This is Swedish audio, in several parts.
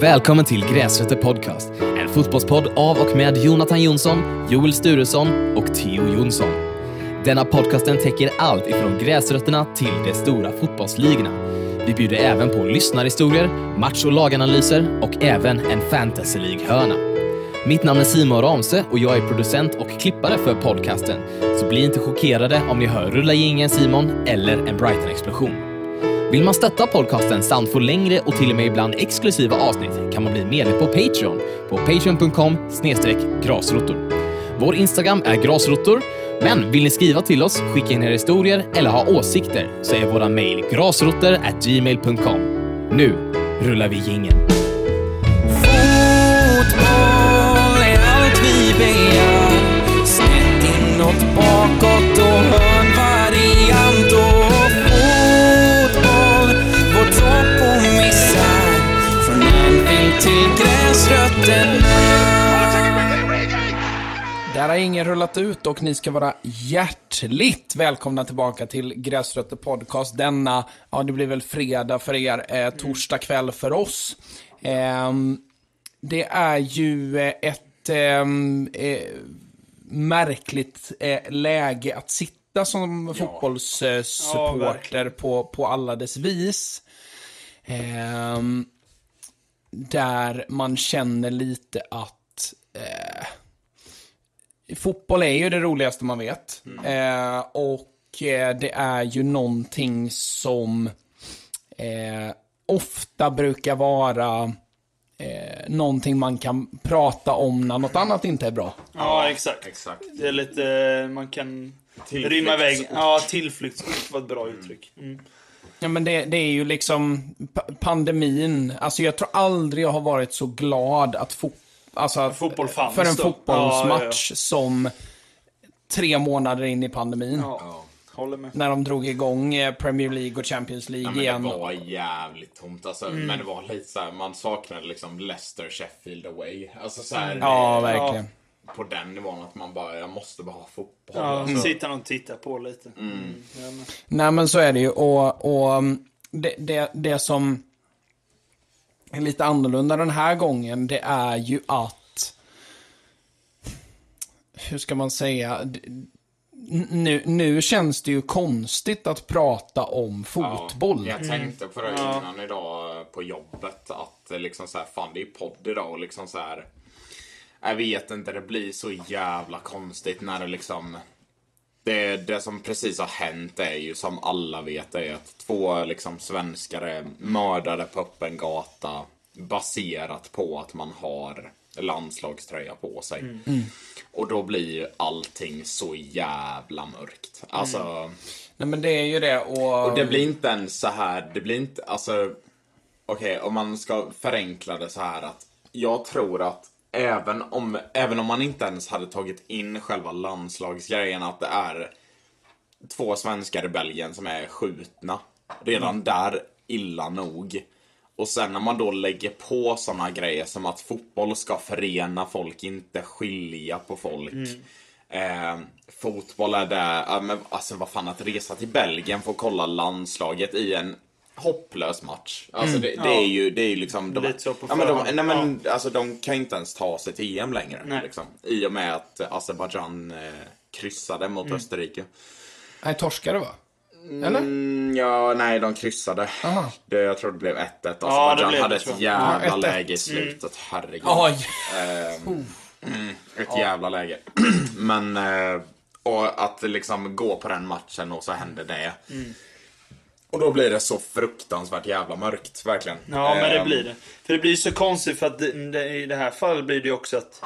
Välkommen till Gräsrötter Podcast, en fotbollspodd av och med Jonathan Jonsson, Joel Sturesson och Theo Jonsson. Denna podcasten täcker allt ifrån gräsrötterna till de stora fotbollsligorna. Vi bjuder även på lyssnarhistorier, match och laganalyser och även en fantasy League-hörna. Mitt namn är Simon Ramse och jag är producent och klippare för podcasten, så bli inte chockerade om ni hör rulla gingen, Simon eller en Brighton-explosion. Vill man stötta podcasten samt få längre och till och med ibland exklusiva avsnitt kan man bli medlem på Patreon på patreon.com grasrotor. Vår Instagram är grasrotor, men vill ni skriva till oss, skicka in era historier eller ha åsikter så är våra mejl grasrotor@gmail.com. Nu rullar vi jingeln. Gräsrötterna Där har ingen rullat ut och ni ska vara hjärtligt välkomna tillbaka till Gräsrötter Podcast. Denna, ja det blir väl fredag för er, eh, torsdag kväll för oss. Ehm, det är ju eh, ett ehm, eh, märkligt eh, läge att sitta som fotbollssupporter på, på alla dess vis. Ehm, där man känner lite att eh, fotboll är ju det roligaste man vet. Eh, och eh, det är ju någonting som eh, ofta brukar vara eh, någonting man kan prata om när något annat inte är bra. Ja, exakt. Exakt. Det är lite, man kan rymma iväg. Ja, tillflyktsort var ett bra uttryck. Mm. Ja, men det, det är ju liksom pa- pandemin. Alltså jag tror aldrig jag har varit så glad att fo- alltså att, Fotboll fanns för en då. fotbollsmatch Ja, som tre månader in i pandemin. Ja. När de drog igång eh, Premier League och Champions League Ja, men igen. det var jävligt tomt alltså. Mm. Men det var lite så här, man saknade liksom Leicester, Sheffield away. Alltså så här, Ja, det- verkligen. På den nivån att man bara, jag måste bara ha fotboll. Ja, alltså. sitta och titta på lite. Mm. Ja, men- Nej men så är det ju och, och um, det, det, det som är lite annorlunda den här gången det är ju att hur ska man säga nu, nu känns det ju konstigt att prata om fotboll. Jag tänkte på det innan idag på jobbet att liksom så här, fan det är podd idag och liksom så här. Jag vet inte, det blir så jävla konstigt när det liksom det, det som precis har hänt är ju som alla vet är att två liksom svenskar är mördade på öppen gata baserat på att man har landslagströja på sig. Och då blir ju allting så jävla mörkt. Alltså, Nej men det är ju det och... och det blir inte ens så här, det blir inte, alltså Okej, om man ska förenkla det så här att jag tror att även om, även om man inte ens hade tagit in själva landslagsgrejen att det är två svenskar i Belgien som är skjutna. Redan där illa nog. Och sen när man då lägger på såna grejer som att fotboll ska förena folk, inte skilja på folk. Eh, fotboll är det, ja, men alltså vad fan att resa till Belgien för att kolla landslaget i en hopplös match. Alltså det, det är ju, det är ju liksom... De, Lite så på ja, men de, nej, men, alltså, de kan ju inte ens ta sig till EM längre. Nej. Liksom, I och med att Azerbajdzjan eh, kryssade mot Österrike. Nej, torskade va? Eller? Mm, ja, nej, de kryssade. Aha. Det, jag tror det blev 1-1. det Azerbajdzjan blev hade det, ett jävla Ja, 1-1. läge i slutet. Herregud. Oj! Ehm, mm, ett jävla läge. Men, eh, och att liksom gå på den matchen och så händer det. Och då blir det så fruktansvärt jävla mörkt, verkligen. Ja, men det Ehm, blir det. För det blir så konstigt för att det, det, i det här fallet blir det ju också att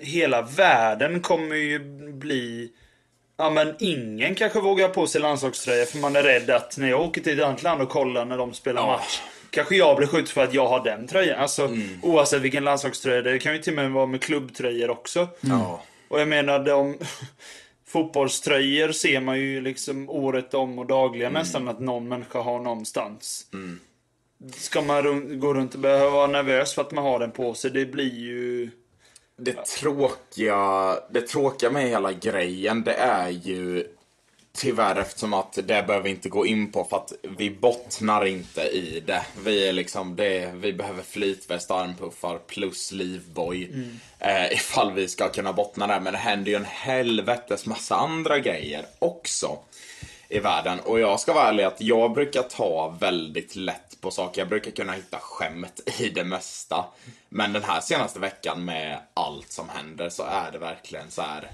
hela världen kommer ju bli... Ja men ingen kanske vågar på sig landslagströja för man är rädd att när jag åker till ett annat land och kollar när de spelar Ja. match. Kanske jag blir skjuten för att jag har den tröjan. Alltså oavsett vilken landslagströja. Det kan ju till och med vara med klubbtröjor också. Ja. Och jag menar de fotbollströjor ser man ju liksom året om och dagligen nästan att någon människa har någonstans. Ska man ru- gå runt och behöva vara nervös för att man har den på sig? Det blir ju... Det tråkiga, det tråkiga med hela grejen, det är ju Tyvärr eftersom att det behöver vi inte gå in på för att vi bottnar inte i det. Vi är liksom det, vi behöver flytväst, armpuffar plus livboj. Eh, ifall vi ska kunna bottna där. Men det händer ju en helvetes massa andra grejer också i världen. Och jag ska vara ärlig att jag brukar ta väldigt lätt på saker. Jag brukar kunna hitta skämt i det mesta. Men den här senaste veckan med allt som händer så är det verkligen så här.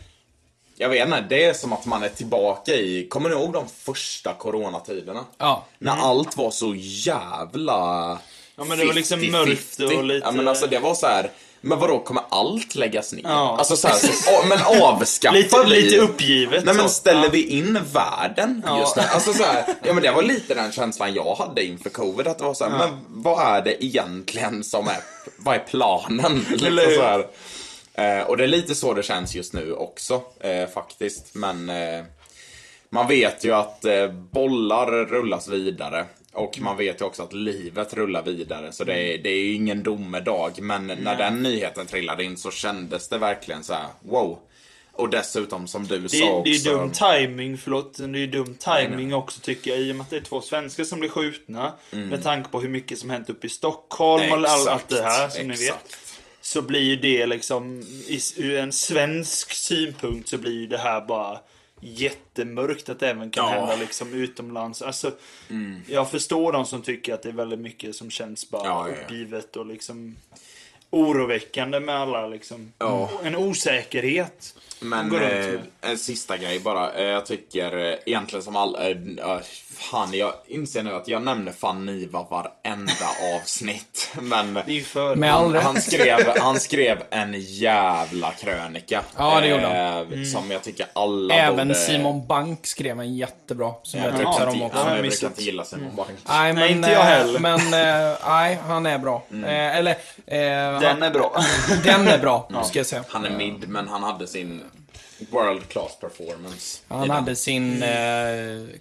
Jag vet inte, det är som att man är tillbaka i, kommer ni ihåg de första coronatiderna? Ja. När allt var så jävla... Ja, men det var liksom 50-50. mörkt och lite- Ja men alltså det var så här. Men vadå, kommer allt läggas ner? Ja. Alltså så här, så, men avskaffar Lite, vi... lite uppgivet. Nej men så. ställer vi in världen Ja. just nu? Alltså så här, ja men det var lite den känslan jag hade inför covid. Att det var så här, men vad är det egentligen som är, vad är planen? Lite så här. Eh, och det är lite så det känns just nu också, eh, faktiskt. Men eh, man vet ju att eh, bollar rullas vidare. Och man vet ju också att livet rullar vidare. Så det är, det är ju ingen domedag. Men när den nyheten trillade in så kändes det verkligen så här: wow. Och dessutom som du Det, sa också. det är dum timing, förlåt. Det är dum timing också tycker jag. I och med att det är två svenskar som blir skjutna. Med tanke på hur mycket som hänt uppe i Stockholm och all, allt Exakt, det här som ni vet. Så blir ju det liksom, i- ur en svensk synpunkt så blir ju det här bara jättemörkt att det även kan Ja. hända liksom utomlands. Alltså, Jag förstår de som tycker att det är väldigt mycket som känns bara Ja, ja, ja. uppgivet och liksom oroväckande med alla liksom. Ja. En osäkerhet. Men eh, en sista grej bara. Eh, jag tycker eh, egentligen som all... Eh, eh, fan, jag inser nu att jag nämner fan Niva varenda avsnitt. Men han, han, skrev, han skrev en jävla krönika. Ja, det gjorde han. eh, Som jag tycker alla Även borde... Simon Bank skrev en jättebra som jag Jag tipsar om också. ja, jag brukar inte gilla Simon Bank. Nej, men, Nej, inte jag eh, heller. Men, eh, nej, han är bra. Eh, eller, eh, Den han, är bra. den är bra, ska jag säga. Han är mid, men han hade sin world class performance. Han den. hade sin eh,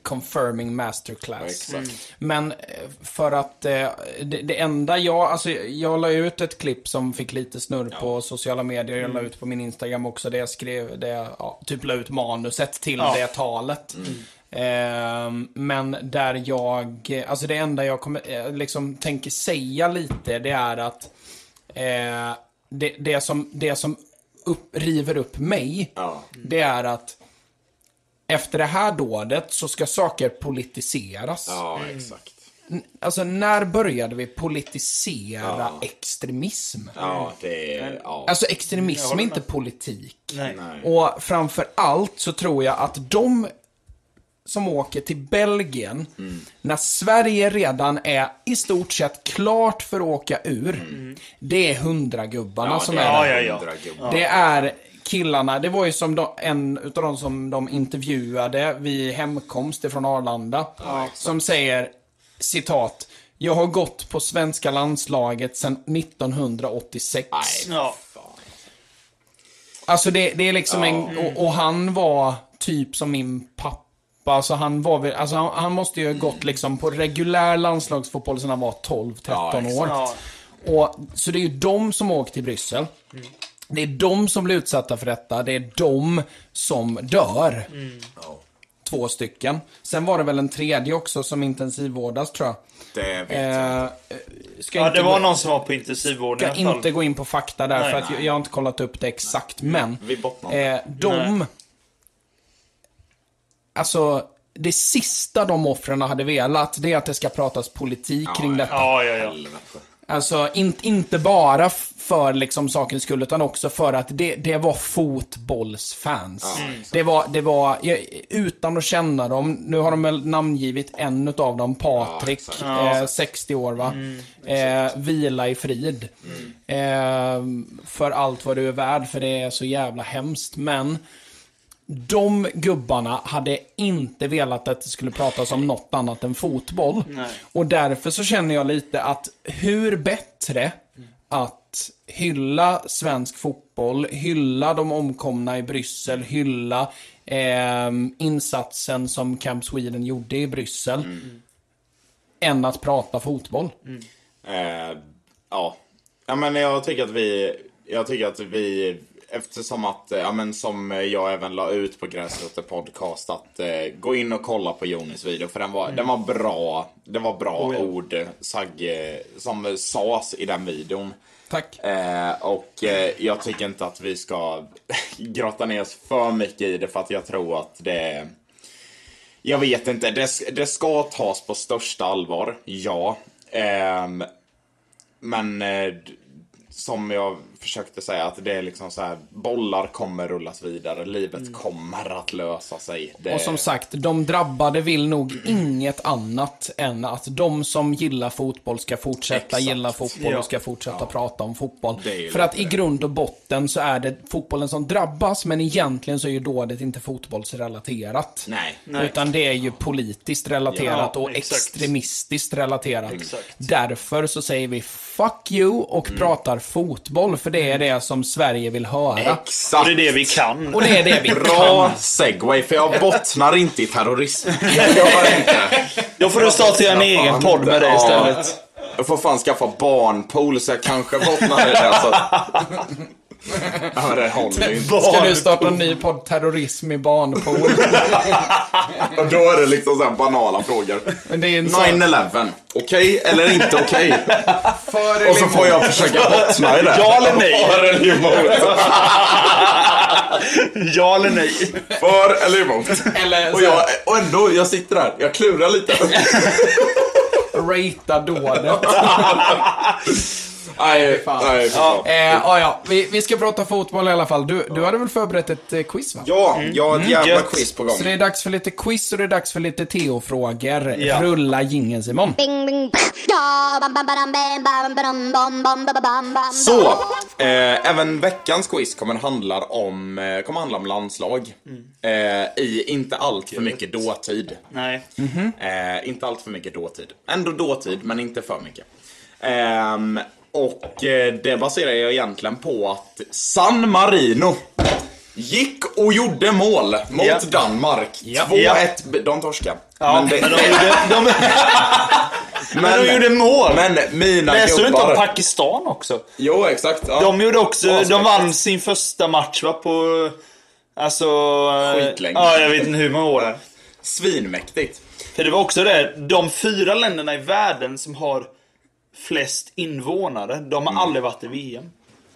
confirming masterclass. Exakt. Men eh, för att eh, det, det enda jag, alltså jag la ut ett klipp som fick lite snurr på sociala medier. Jag la ut på min Instagram också, där jag skrev, jag ja, typ la ut manuset till Ja. det talet. Ehm, men där jag, alltså det enda jag kommer, eh, liksom tänker säga lite, det är att eh, det, det som, det som upp, river upp mig, Ja. det är att efter det här dådet så ska saker politiseras. Ja, exakt. Alltså, när började vi politisera Ja. extremism? Ja, det är... Ja. Alltså, extremism är inte politik. Nej. Nej. Och framför allt så tror jag att de som åker till Belgien, Mm. när Sverige redan är i stort sett klart för att åka ur, det är hundragubbarna Ja, som det är Ja, där. ja, ja. Det är killarna, det var ju som de, en utav de som de intervjuade vid hemkomst från Arlanda. som säger, citat, jag har gått på svenska landslaget sedan 1986. Nej. Alltså det, det är liksom en, och, och han var typ som min pappa. Alltså han var väl, alltså han, han måste ju ha gått liksom på reguljär landslagsfotboll sedan han var 12-13 Ja, år. Ja. Och, så det är ju de som åker till Bryssel. Det är de som blir utsatta för detta. Det är de som dör. Två stycken. Sen var det väl en tredje också som intensivvårdas tror jag. Det vet jag Eh, ska ja, inte det var gå- någon som var på intensivvården i ska alla fall. inte gå in på fakta där, Nej, för att jag, jag har inte kollat upp det exakt. Men, Vi bottnar eh, de... Alltså, det sista de offren hade velat, det är att det ska pratas politik kring detta. Ja, ja, ja. Alltså, in, inte bara för liksom sakens skull, utan också för att det, det var fotbollsfans. det var, det var, utan att känna dem, nu har de väl namngivit en av dem, Patrik, exakt. eh, 60 år va. eh, vila i frid. Eh, för allt vad du är värd, för det är så jävla hemskt. Men de gubbarna hade inte velat att det skulle pratas om något annat än fotboll. Nej. Och därför så känner jag lite att hur bättre att hylla svensk fotboll, hylla de omkomna i Bryssel, hylla eh, insatsen som Camp Sweden gjorde i Bryssel, än att prata fotboll. Eh, ja. ja, men jag tycker att vi... Jag tycker att vi... eftersom att, eh, ja men som jag även la ut på Gräsrötter podcast att eh, gå in och kolla på Jonis video för den var, den var bra. Det var bra Oh, ja. ord Sagge, som sades i den videon. Tack. Eh, och eh, jag tycker inte att vi ska grotta ner oss för mycket i det för att jag tror att det jag vet inte, det, det ska tas på största allvar, ja. Ehm, men eh, som jag försökte säga, att det är liksom så här, bollar kommer rullas vidare, livet kommer att lösa sig. Det, Och som sagt, de drabbade vill nog inget annat än att de som gillar fotboll ska fortsätta Exakt. gilla fotboll Ja. och ska fortsätta prata om fotboll. Det För att lite i det. grund och botten så är det fotbollen som drabbas, men egentligen så är ju dådet inte fotbollsrelaterat. Nej. Nej. Utan det är ju politiskt relaterat Ja, och exakt. extremistiskt relaterat. Exakt. Därför så säger vi fuck you och Mm. pratar fotboll, för det är det som Sverige vill höra. Exakt! Och det är det vi kan. Och det är det vi Bra kan. segway, för jag bottnar inte i terrorism. Jag gör inte. Då får du starta en egen podd med dig Ja. istället. Jag får fan skaffa barnpool så jag kanske bottnar i det. Alltså. Ja, men det håller ju inte. Ska du starta en ny podd, Terrorism i barnpool? Och då är det liksom så här banala frågor. Men det är en sån... 9-11, okej eller inte okej? För Och så får jag försöka bottna i det. Ja eller nej? För eller emot? Ja eller nej? För eller emot? Eller Och, så jag, här, och ändå, jag sitter där, jag klurar lite. ratea dådet. Nej, nej. Ja, ja. Vi, vi ska prata fotboll i alla fall. Du, du hade väl förberett ett quiz, va? Ja, jag har ett jävla Gött. quiz på gång. Så det är dags för lite quiz och det är dags för lite Theo-frågor. Ja. Rulla jingeln, Simon. Så, eh, även veckans quiz kommer handla om, kommer handla om landslag. Eh, I inte allt för mycket dåtid. Nej. Eh, inte allt för mycket dåtid. Ändå dåtid, men inte för mycket. Ehm, och eh, det baserar jag egentligen på att San Marino gick och gjorde mål mot Ja. Danmark. Ja. 2-1, de torskade. Ja, men, det- de gjorde, de, men de gjorde mål. Men mina Läste du inte om Pakistan också? Jo, exakt. Ja. De gjorde också, de vann sin första match va, på, alltså... eh, Skitlänge. Ja, jag vet inte hur många år. Svinmäktigt. För det var också det, de fyra länderna i världen som har flest invånare, de har aldrig varit i VM.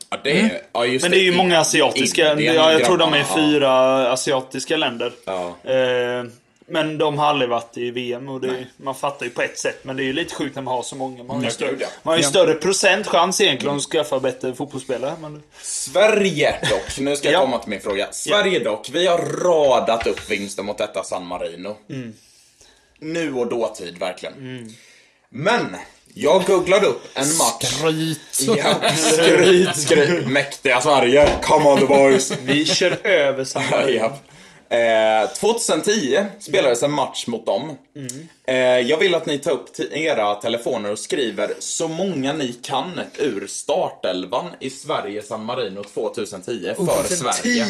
Ja, det är, ja, just Men det är ju många asiatiska, Indien, ja, jag tror de är fyra asiatiska länder. Ja. Eh, men de har aldrig varit i VM och det, man fattar ju på ett sätt. Men det är ju lite sjukt när man har så många. Man har ju, Ja, större, gud, ja. man har ju Ja. större procentchans egentligen att skaffa bättre fotbollsspelare. Men, Sverige dock, nu ska jag Ja. komma till min fråga. Sverige dock, vi har radat upp vinster mot detta San Marino. Mm. Nu och dåtid, verkligen. Men, jag googlade upp en match. Skryt. Ja, skryt, skryt. Mäktiga Sverige, come on the boys. vi kör över samma. Ja. Eh, 2010 spelades en match mot dem. Eh, jag vill att ni tar upp era telefoner och skriver så många ni kan ur startelvan i Sverige San Marino 2010 för Sverige.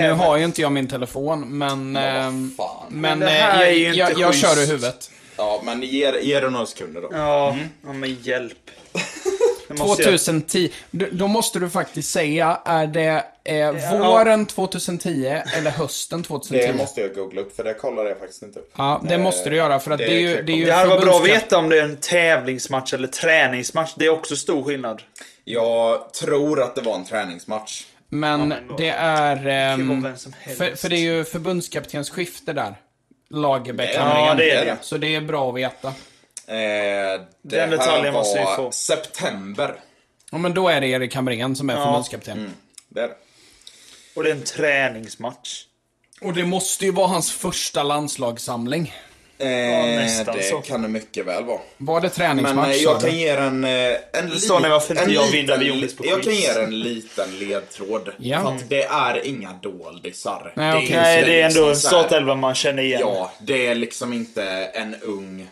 Nu har ju inte jag min telefon, men... ehm, fan. Men, Men det eh, här är jag, inte jag, jag kör i huvudet. Ja, men ge, ge det några sekunder då. Ja, ja men hjälp. Det måste jag- 2010. Då- måste du faktiskt säga, är det eh, våren 2010 eller hösten 2010? Det måste jag googla upp, för det kollade jag faktiskt inte upp. Ja, det måste du göra för att det, det är ju, det är ju Det hade varit bra att veta om det är en tävlingsmatch eller träningsmatch. Det är också stor skillnad. Jag tror att det var en träningsmatch. Men men vad- det är... helst. för, för det är ju förbundskaptensskifte där. Lagerbäck, Ja, det är det. Så det är bra att veta. Eh, det Den här detaljen måste vi var få. september. Ja, men då är det Erik Hamrén som är förbundskapten. Det är det. Och det är en träningsmatch. Och det måste ju vara hans första landslagssamling. Eh, nästan det så. kan det mycket väl vara. Var det Men träningsmatch? sa jag kan ge er en... en li- Står ni varför inte en jag liten- vinner vid Jonas på Jag kan quiz? ge er en liten ledtråd. Ja. För att det är inga doldisar. Nej, okej. Nej, det är ändå en liksom startelva man känner igen. Ja, det är liksom inte en ung,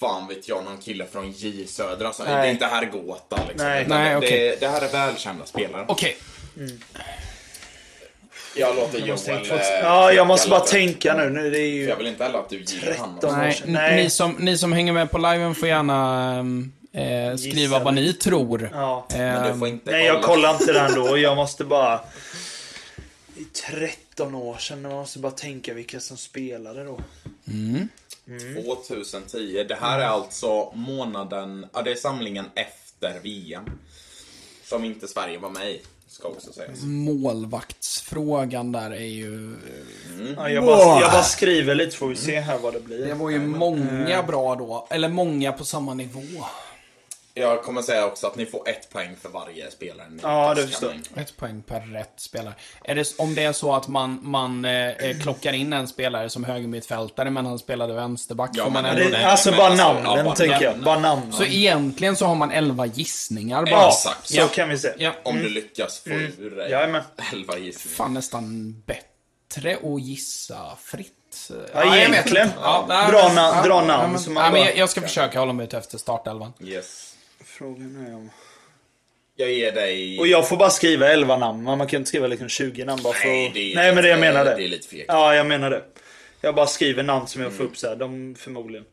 fan vet jag, någon kille från J Södra. Alltså, det är inte Herrgåta liksom. Nej. Nej, det, okej. det, det här är välkända spelare. Okej. Jag låter Joel... eh, Ja, jag måste bara tänka nu. nu det är För ju... Jag vill inte heller att du ger han. 13. Nej, Nej. Ni, som, ni som hänger med på liven får gärna ehm, eh, skriva Gissa. vad ni tror. Ja. Men du Ehm, får inte Nej, jag kolla. kollar inte den då. Jag måste bara... Det är 13 år sedan. Man måste bara tänka vilka som spelade då. 2010. Det här är alltså månaden, ja det är samlingen efter VM. Som inte Sverige var med i, ska också sägas. Målvaktsfrågan där är ju... Ja, jag, bara, jag bara skriver lite får vi se här vad det blir. Det var ju många bra då. Eller många på samma nivå. Jag kommer säga också att ni får ett poäng för varje spelare ni Ja, det förstår. Ett poäng per rätt spelare. Är det, om det är så att man, man eh, eh, klockar in en spelare som högermittfältare men han spelade vänsterback Ja, får man men ändå Det, det. alltså bara alltså, namnen ja, bara tänker jag. Bara namnen. Så egentligen så har man 11 gissningar bara. ja, exakt. så Ja. kan vi se. Ja. Om du lyckas få ur dig Jajamän. 11 gissningar. Fan nästan bättre att gissa fritt. Ja, egentligen. Ja, na- dra namn ja, men- ja, men jag, jag ska försöka hålla mig ute efter startelvan. Yes. Frågan är om... Jag ger dig... Och jag får bara skriva 11 namn. Man kan inte skriva liksom 20 namn bara för Nej, det är Nej men det jag menar det. det är lite fegt. Ja, jag menar det. Jag bara skriver namn som jag får upp så här. De förmodligen.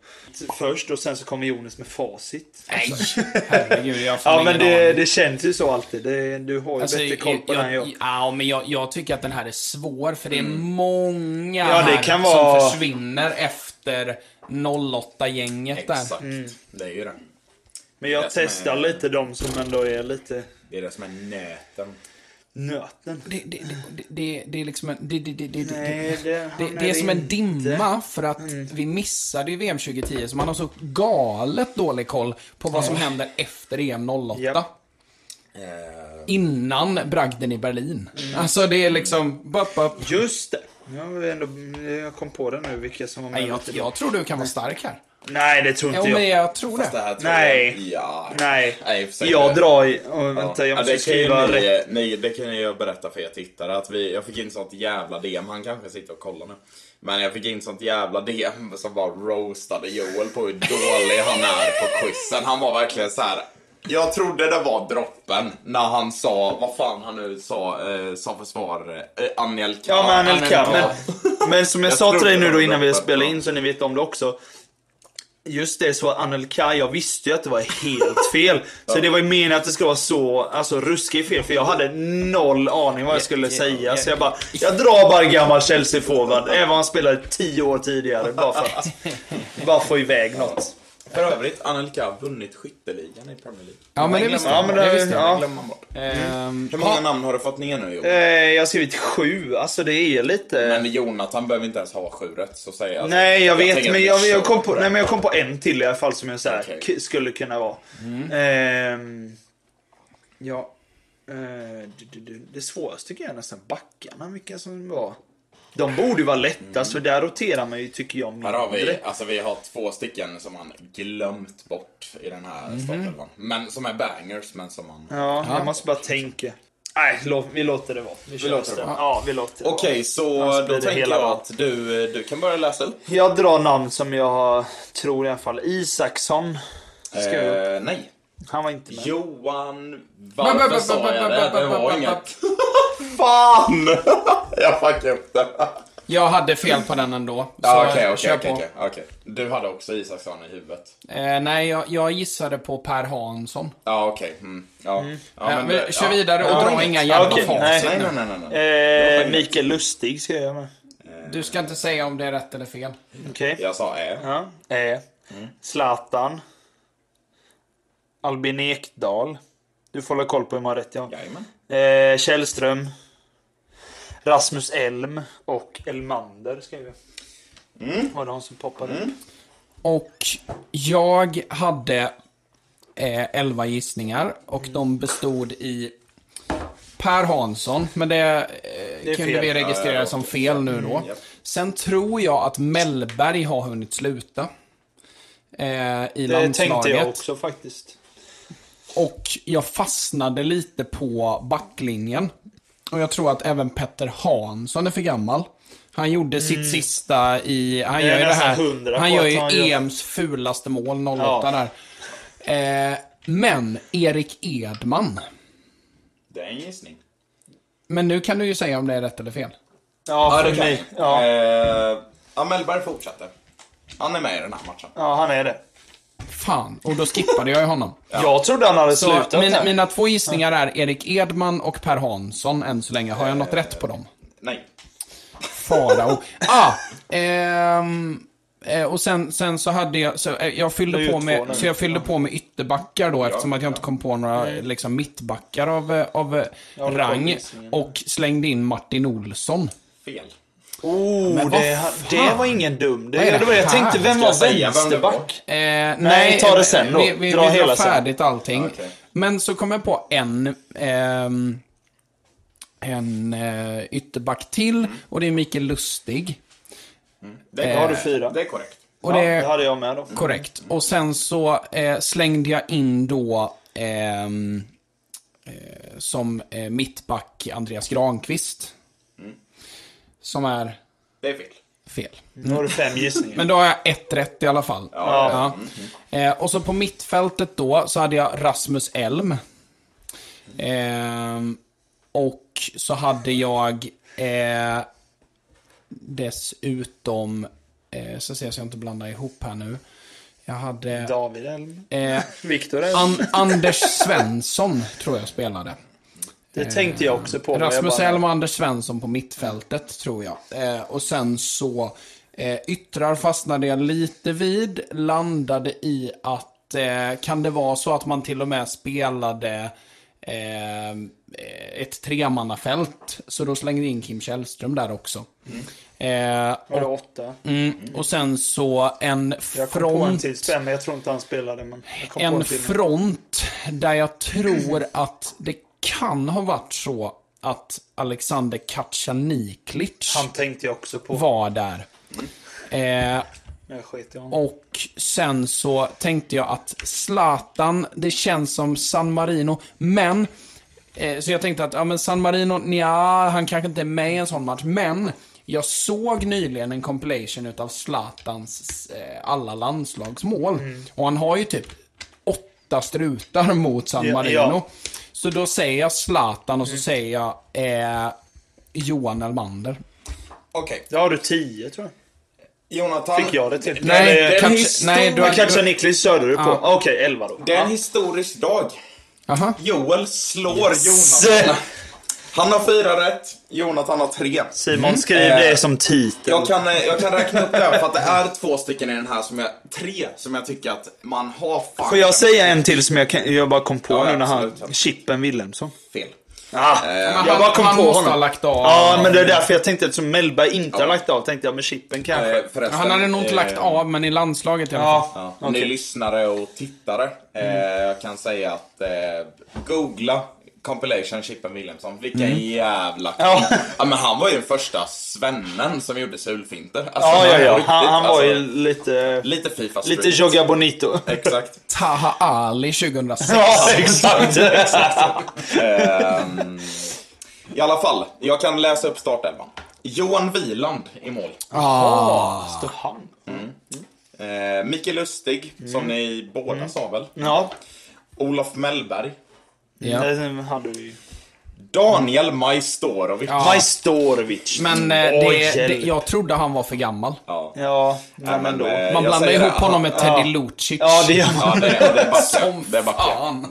Först och sen så kommer Jonas med facit. Nej, herregud. Jag får Ja men det, det känns ju så alltid. Det, du har ju Alltså, bättre koll på jag, den jag. ja, men jag, jag tycker att den här är svår, för det är många Ja, det här kan som vara- försvinner efter 08-gänget där. Exakt. Det är ju det. Men jag som är- testar lite de som ändå är lite Det är det som är nöten. nöten. Det, det, det, det, det är liksom en... Det, det, det, det, Nej, det, det, det, är som en inte. dimma för att vi missade ju VM 2010, så man har så galet dålig koll på vad som händer efter EM 08. Ja. Eh, Innan bragden i Berlin. Alltså det är liksom... Bup, bup. Just det. Jag, ändå, jag kom på det nu vilka som var med. Nej, jag, jag tror du kan vara stark här. Nej, det tror Jo, inte men jag. jag tror fast det det. här tror Nej. Jag, ja. Nej. Nej, för sig Jag det- drar i... Oh, vänta, jag Ja, måste det kan ju skriva ni, rätt. nej, det kan jag berätta för er tittare. Att vi, jag fick in sånt jävla DM. Han kanske sitter och kollar nu. Men jag fick in sånt jävla DM som bara roastade Joel på hur dålig han är på quizen. Han var verkligen så här. Jag trodde det var droppen när han sa, vad fan han nu sa, eh, sa för svar, eh, Anelka. Ja, men Anelka. Anelka. Men, men som jag, Jag sa till trodde dig nu det då var innan vi droppen. spelade in, så ni vet om det också. Just det, så Anelka, jag visste ju att det var helt fel. Så det var ju meningen att det skulle vara så, alltså ruskigt fel. För jag hade noll aning vad jag skulle säga. Så jag bara, jag drar bara gammal Chelsea-forward. Även om han spelade 10 år tidigare. Bara för att bara få iväg något. För övrigt, Anelka har vunnit skytteligan i Premier League. Ja, men det visste. Ja, men jag. det- Det visste jag. ja. Det glömmer man bort. Ehm, Hur många namn har du fått ner nu Joel? Eh, jag har skrivit sju, alltså det är lite... Men Jonathan behöver inte ens ha sju rätt, så säger jag. Nej, jag vet, tänker men jag, jag, kom på, nej, men jag kom på en till i alla fall som jag så här, k- skulle kunna vara. Ehm, ja. eh, det, det, det, det svåraste tycker jag är nästan backarna, vilka som var. De borde ju vara lättast, för där roterar man ju, tycker jag, mindre. Här har vi, alltså vi har två stycken som man glömt bort i den här startelvan. Men som är bangers, men som man... Ja, jag måste bara tänka. Nej, vi låter det vara. Vi, kör låter det vara. Ja, vi låter det Okej, så Annars då det tänker hela jag att du, du kan börja läsa upp. Jag drar namn som jag tror i alla fall. Isaksson. Ska jag, Eh, nej. Han var inte med. Johan... Varför sa jag det? Det var inget... Fan! Jag fuckade upp det. Jag hade fel på den ändå. Ja, okej, okej, kör okej. Du hade också Isaksson i huvudet. Eh, nej, jag, jag gissade på Per Hansson. Ja, okej. Mm. Ja. Ja, Ja, men, kör ja. vidare och Ja, dra inga jävla Okej, facit nej. Nej, nej, nej, nej. Eh, Mikael Lustig ska jag med. Du ska inte säga om det är rätt eller fel. Okej. Jag sa ä. Ja. Eh. Zlatan. Albin Ekdal. Du får hålla koll på hur man har rätt ja. Jajamän. Eh, Källström. Rasmus Elm och Elmander skrev jag. Var det han som poppade upp? Och jag hade eh, 11 gissningar och de bestod i Per Hansson, men det, eh, Det kunde fel. vi registrera Ja, ja, som fel nu då. japp. Sen tror jag att Mellberg har hunnit sluta. Eh, I Det landslaget. tänkte jag också faktiskt. Och jag fastnade lite på backlinjen. Och jag tror att även Petter Hansson är för gammal. Han gjorde sitt sista i... Han gör ju det här... Han gör ju han gör- EMs fulaste mål, 08 Ja. där. Eh, men Erik Edman. Det är en gissning. Men nu kan du ju säga om det är rätt eller fel. Ja, Ja, det kan. Ja. Eh, ja, Mellberg fortsätter. Han är med i den här matchen. ja, han är det. Fan, och då skippade jag ju honom. Jag trodde han hade Så slutat min, här. mina två gissningar är Erik Edman och Per Hansson än så länge. Har jag något rätt på dem? Nej. Farao. Ah, ehm, eh, och sen, sen så hade jag, så eh, jag fyllde på med, så jag fyllde på med ytterbackar då eftersom att jag inte kom på några liksom, mittbackar av, eh, av eh, Ja, rang. Och slängde in Martin Olsson. Fel. Oh, Men det, det var ingen dum. Det, det det var, jag tänkte, vem var det vänsterback? Eh, nej, ta det sen då. Vi, vi, Dra vi hela drar sen. färdigt allting. Okej. Men så kom jag på en, ehm, en eh, ytterback till och det är Mikael Lustig. Det Eh, har du fyra. Det är korrekt. Och ja, det, det hade jag med då. Korrekt. Och sen så eh, slängde jag in då ehm, eh, som eh, mittback Andreas Granqvist. Som är Det är fel. fel. Nu har du fem gissningar. Men då har jag ett rätt i alla fall. Ja. Ja. Eh, och så på mittfältet då så hade jag Rasmus Elm. Ehm, och så hade jag eh, dessutom, eh, så ser jag så jag inte blandar ihop här nu. Jag hade David Elm. eh, Viktor Elm. An Anders Svensson tror jag spelade. Det tänkte jag också på. Rasmus bara- Elm och Anders Svensson på mittfältet, tror jag. Eh, och sen så, eh, yttrar fastnade jag lite vid, landade i att, eh, kan det vara så att man till och med spelade eh, ett tremannafält, så då slängde jag in Kim Källström där också. Eh, Var det åtta? mm, och sen så en Jag kom på en front till men jag tror inte han spelade. Men en front där jag tror att det kan ha varit så att Alexander Kacaniklic Han tänkte jag också på. var där. Eh, och sen så tänkte jag att Zlatan, det känns som San Marino, men eh, så jag tänkte att ja, men San Marino, ja, han kanske inte är med i en sån match, men jag såg nyligen en compilation utav Zlatans eh, alla landslagsmål. Och han har ju typ åtta strutar mot San Ja, Marino. ja. Så då säger jag Zlatan och så säger jag eh, Johan Elmander. Okej. Då har du tio, tror jag. Jonathan. Fick jag det till? Nej, en kanske- nej, du har- kanske Niklas körde du på. Okej, elva då. Det är en historisk dag. Aha. Joel slår Jonathan. Han har fyra rätt, Jonathan har tre. Simon, skriv Eh, det som titel. Jag kan, eh, jag kan räkna upp det här för att det är två stycken i den här som jag, tre som jag tycker att man har fan Får jag säga en till som jag, kan, jag bara kom på Ja, nu när han... Chippen Wilhelmsson. fel. Ah, jag bara kom han på honom. ha lagt av. Ja, men det är därför jag tänkte att som Mellberg inte har Ja. lagt av, tänkte jag med chippen kanske. Eh, förresten, Han hade nog inte lagt av, men i landslaget i alla fall. ja. Ni lyssnare och tittare. Eh, jag kan säga att eh, googla compilation Chippen Wilhelmsson. Vilken jävla kille. Ja. ja. men han var ju den första svennen som gjorde sulfinter. Alltså, Ja, ja, ja. riktigt, Han, han var alltså, ju lite... Lite Fifa Lite. Jogga Bonito. Exakt. Taha Ali 2006. Ja, exakt. Ehm, I alla fall, jag kan läsa upp startelvan. Johan Wieland i mål. Står han? Eh, Mikael Lustig, som ni båda sa väl. Ja, Olof Mellberg. Ja. det hade vi ju. Daniel Majstorovic. Ja. Majstorovic. Men eh, det, det, jag trodde han var för gammal. Ja. Ja, Ja, men ändå. eh, Man blandar ihop det. honom med Ja, Teddy Lucic. Ja, det gör man. Ja, det, det backar. Som Det backar. fan.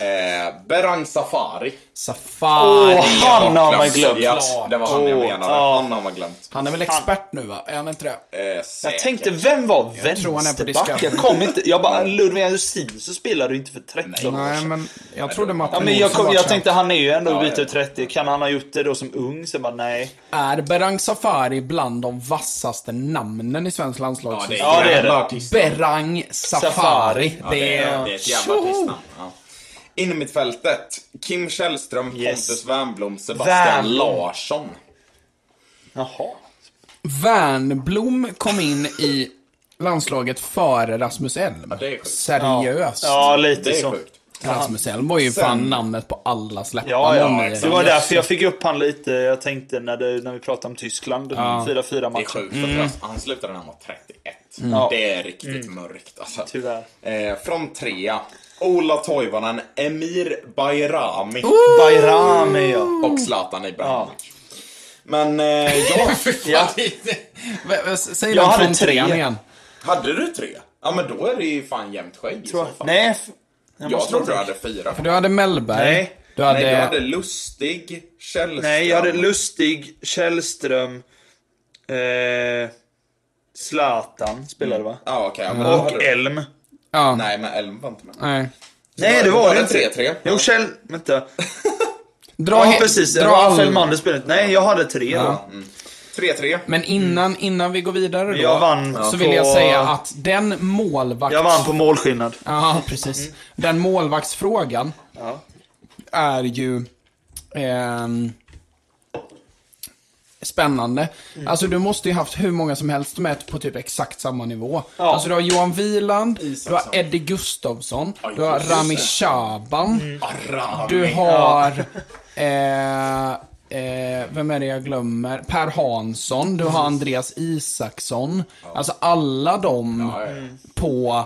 Eh, Berang Safari. Safari. Åh, han har man glömt. Ja, det var han jag menade. ja. Han har man glömt. Han är väl expert nu va? Är han inte det? Eh, Jag tänkte, vem var Jag tror han är på vänsterback? Jag kom inte... Jag bara, Ludvig Augustinsson så spelade ju inte för 13 år Nej, sedan. men jag trodde Martin Ja, men jag, kom, jag tänkte, han är ju ändå Ja, över 30. Kan han ha gjort det då som ung? Så jag bara, nej. Är Berang Safari bland de vassaste namnen i svensk landslag? Ja, det är, Ja, det är det. Berang Safari. Safari. Ja, det, är, det är ett jävla artistnamn. Ja. Innermittfältet. Kim Källström, Yes. Pontus Wernbloom, Sebastian Wernbloom. Larsson. Jaha. Wernblom kom in i landslaget före Rasmus Elm. sjukt. Seriöst. Ja, lite Det är så. sjukt. Rasmus Elm var ju Sen- fan namnet på alla släppar. Ja, ja. Det var därför jag fick upp han lite. Jag tänkte när, det, när vi pratade om Tyskland. 4-4 Det är sjukt. Mm. för att Han slutade när han var 31. Ja. Det är riktigt mörkt alltså. Tyvärr. Eh, från trea. Ola Toivonen, Emir Bayrami Bayrami, ja. och Zlatan Ibrahimovic. Men eh, ja, ja. Säg Jag hade tre. igen. hade du tre? Ja men då är det ju fan jämnt skägg i så fall. Nej. Jag Jag trodde du hade fyra. För du hade Mellberg. Nej. Du hade... Nej, du hade Lustig, Källström. Nej, jag hade Lustig, Källström, eh, Zlatan spelade va? Ja, okej. ja, men då hade Och du- Elm. Ja, nej. Nej, men Elm var inte med. Nej, det Då var var det det inte. 3-3. Jo, Kjell... Vänta. Dra Ja, precis. Dra all... Mander spelade inte. Nej, jag hade tre då. 3-3. Men innan, innan vi går vidare då, Jag vann så på- vill jag säga att den målvakts... Jag vann på målskillnad. Ja, precis. Den målvaktsfrågan är ju ehm, spännande. Alltså du måste ju haft hur många som helst med på typ exakt samma nivå. Ja. Alltså du har Johan Wieland, du har. Eddie Gustafsson, Ja, du har. Rami Shaban, Arami. du har... Eh, eh, vem är det jag glömmer? Per Hansson, du har Andreas Isaksson. Alltså alla de Ja, ja. på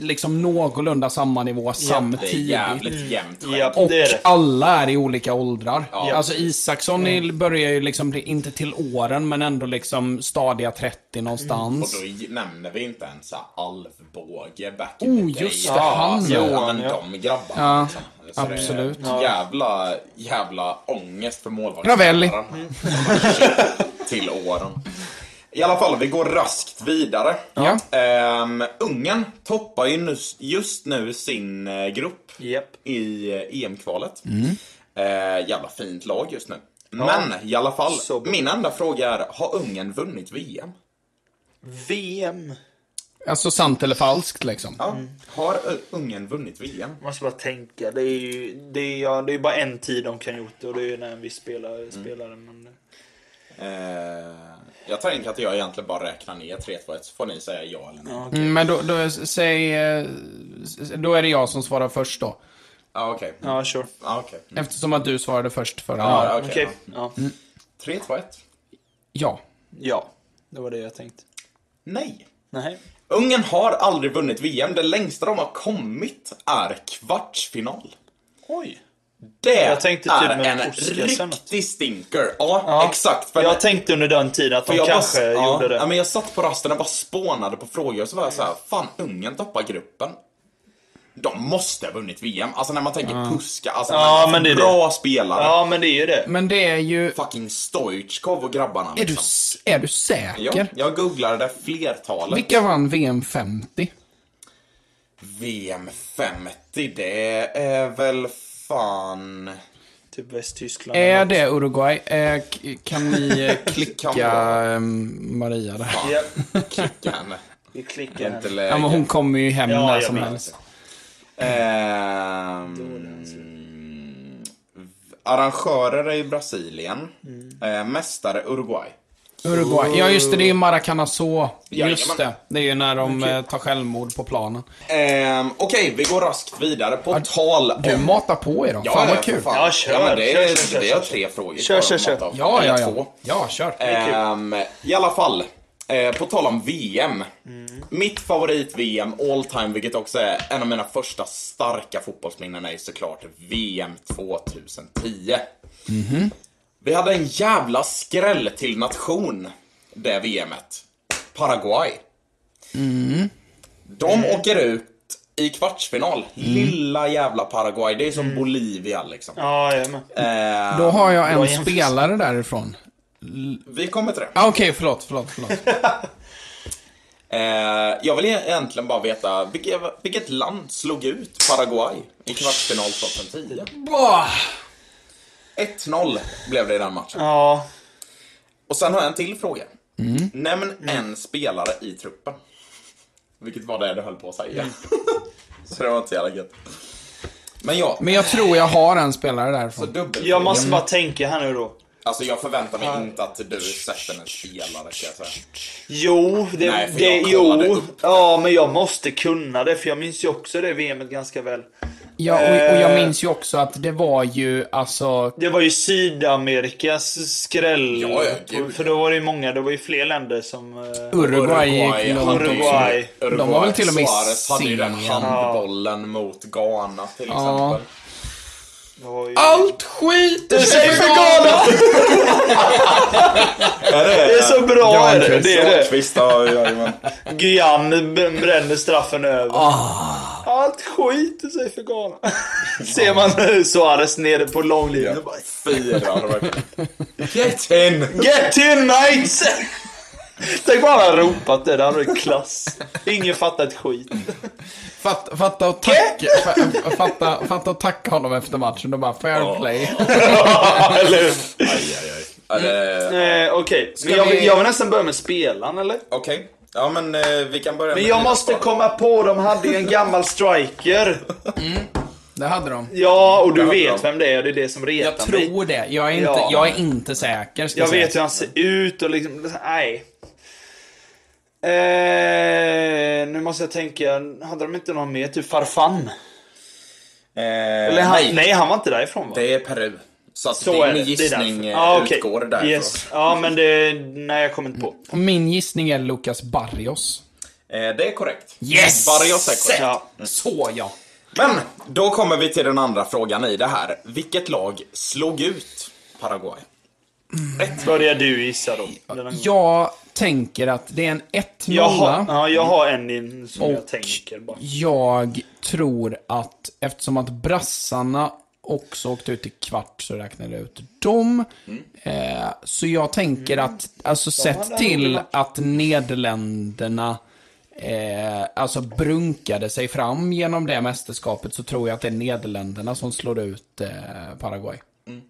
liksom någorlunda samma nivå är samtidigt. jävligt jämnt. Ja, Och är alla är i olika åldrar. Ja. Alltså Isaksson är- börjar ju liksom, inte till åren, men ändå liksom stadiga 30 Och någonstans. då nämner vi inte ens Alvbåge back Oh, in the day. just det, han, alltså, ja. ja. men ja. de grabbarna. Ja, liksom. Så det är absolut. Jävla, jävla ångest för Ravelli. målvaktsspelaren. Till åren. I alla fall, vi går raskt vidare. Ja. Ehm, Ungern toppar ju just nu sin eh, grupp Japp. i eh, EM-kvalet. Mm. Eh, jävla fint lag just nu. Men i alla fall, Så min enda fråga är, har Ungern vunnit VM? VM. Alltså sant eller falskt liksom. Ja. Har Ö- Ungern vunnit VM? Måste bara tänka. Det är ju det är, ja, det är bara en tid de kan gjort det och det är när en viss spelare spelade. Men... Eh, jag tänker att jag egentligen bara räknar ner 3-2-1 så får ni säga ja eller nej. Ja, Mm, men då, då, säg, eh, då är det jag som svarar först då. okej. Ja, sure. Ja, okej. Eftersom att du svarade först förra Ja, gången. okej. Okej. Ja. 3-2-1. Ja. ja, det var det jag tänkte. Nej. Nej. Ungern har aldrig vunnit VM. Det längsta de har kommit är kvartsfinal. Oj. Det Jag tänkte typ är med en riktig stinker. Ja, Ja. exakt. För Jag tänkte under den tiden att för de jag kanske bara, ja, gjorde det. Ja, men jag satt på rasten och bara spånade på frågor och så var jag så här, fan Ungern toppar gruppen. De måste ha vunnit VM. Alltså när man tänker Puska, alltså Ja, men det är bra spelare. Ja, men det är ju det. Men det är ju... Fucking Stoichkov och grabbarna. Är du, Liksom. s- är du säker? Ja, jag googlade det flertalet. Vilka vann VM 50? VM 50, det är väl fan... Typ Västtyskland. Är det Uruguay? Eh, kan ni eh, klicka ehm, Maria där? Ja, Klicka henne. vi klickar inte läge. Ja, men hon kommer ju hem Ja, när som helst. Ehm, arrangörer är i Brasilien. Mm. Eh, mästare Uruguay. Uruguay. Ja, just det. Det är ju Maracanazo. Just det. Det är ju när de eh, tar självmord på planen. Ehm, Okej, vi går raskt vidare. På tal om... Du matar på idag. fan vad kul. Fan. Ja, kör. Ja, men det är, Kör, har kör. tre frågor Kör, kör, kör. Ja, ja, två. ja. Ja, kör. Ehm, I alla fall, eh, på tal om VM. Mitt favorit-VM all time, vilket också är en av mina första starka fotbollsminnen, är såklart VM 2010. Vi hade en jävla skräll till nation, det VMet. Paraguay. De åker ut i kvartsfinal. Lilla jävla Paraguay. Det är som Bolivia liksom. Ja. Ehm, Då har jag en spelare därifrån. vi kommer till det. Ah, Okej, förlåt, förlåt, förlåt. Eh, jag vill egentligen bara veta, vilket, vilket land slog ut Paraguay i kvartsfinal 2010? Bah! 1-0 blev det i den matchen. Ja, Och sen har jag en till fråga. Nämn en spelare i truppen. Vilket var det du höll på att säga. så det var inte så jävla gött. Men ja, Men jag tror jag har en spelare så därifrån. dubbel. jag måste bara tänka här nu då. Alltså jag förväntar mig inte att du sätter en spelare kan jag säga. Jo, det, Nej, det jag jo. upp Ja, men jag måste kunna det för jag minns ju också det VMet ganska väl. Ja, och, och jag minns ju också att det var ju alltså... Det var ju Sydamerikas skräll. Ja, ja, för då var det ju många, det var ju fler länder som... eh, Uruguay gick långt. Uruguay. De var väl till och med Suarez hade ju den handbollen mot Ghana till Ja. exempel. ju... Allt skiter sig för Ghana! Det är så bra är det. det, är det. Ja, b- bränner straffen över. Ah. Allt skiter sig för Ghana. Ser man nu Suarez nere på långlinjen verkligen. Get in! Get in mates! Tänk bara han ropat det, det hade varit klass. Ingen fattar ett skit. Fatta, fatta, och tacka, fa- fatta, fatta och tacka honom efter matchen och bara fair play. eller hur? Aj, aj, aj. Ja, det- Eh, Okej, jag, vi- jag vill nästan börja med spelaren eller? Okej. Ja, men eh, vi kan börja Men med jag måste komma på, de hade ju en gammal striker. Det hade de. Ja, och du vet vem det är, det är det som Jag retar mig. tror det. Jag är inte, Ja. jag är inte säker. Ska Jag säga. vet hur han ser ut och liksom, nej. Eh, nu måste jag tänka, hade de inte någon mer? Typ Farfan? Eh, Eller han, nej, nej. han var inte därifrån va? det är Peru. Så, att Så din är det. det är gissning därför. eh, Ja, okej. utgår därifrån. Yes. Ja, men det, nej jag kommer inte på. Min gissning är Lucas Barrios. Eh, det är korrekt. Yes! Barrios är korrekt. Ja. Så ja. Men, då kommer vi till den andra frågan i det här. Vilket lag slog ut Paraguay? Börjar du gissa då? Jag tänker att det är en 1-0. jag, har, ja, jag har en in som jag Och tänker bara. jag tror att eftersom att brassarna också åkte ut i kvart så räknar jag ut dem. Eh, så jag tänker att, alltså sett hade till nog att Nederländerna eh, alltså brunkade sig fram genom det mästerskapet så tror jag att det är Nederländerna som slår ut eh, Paraguay.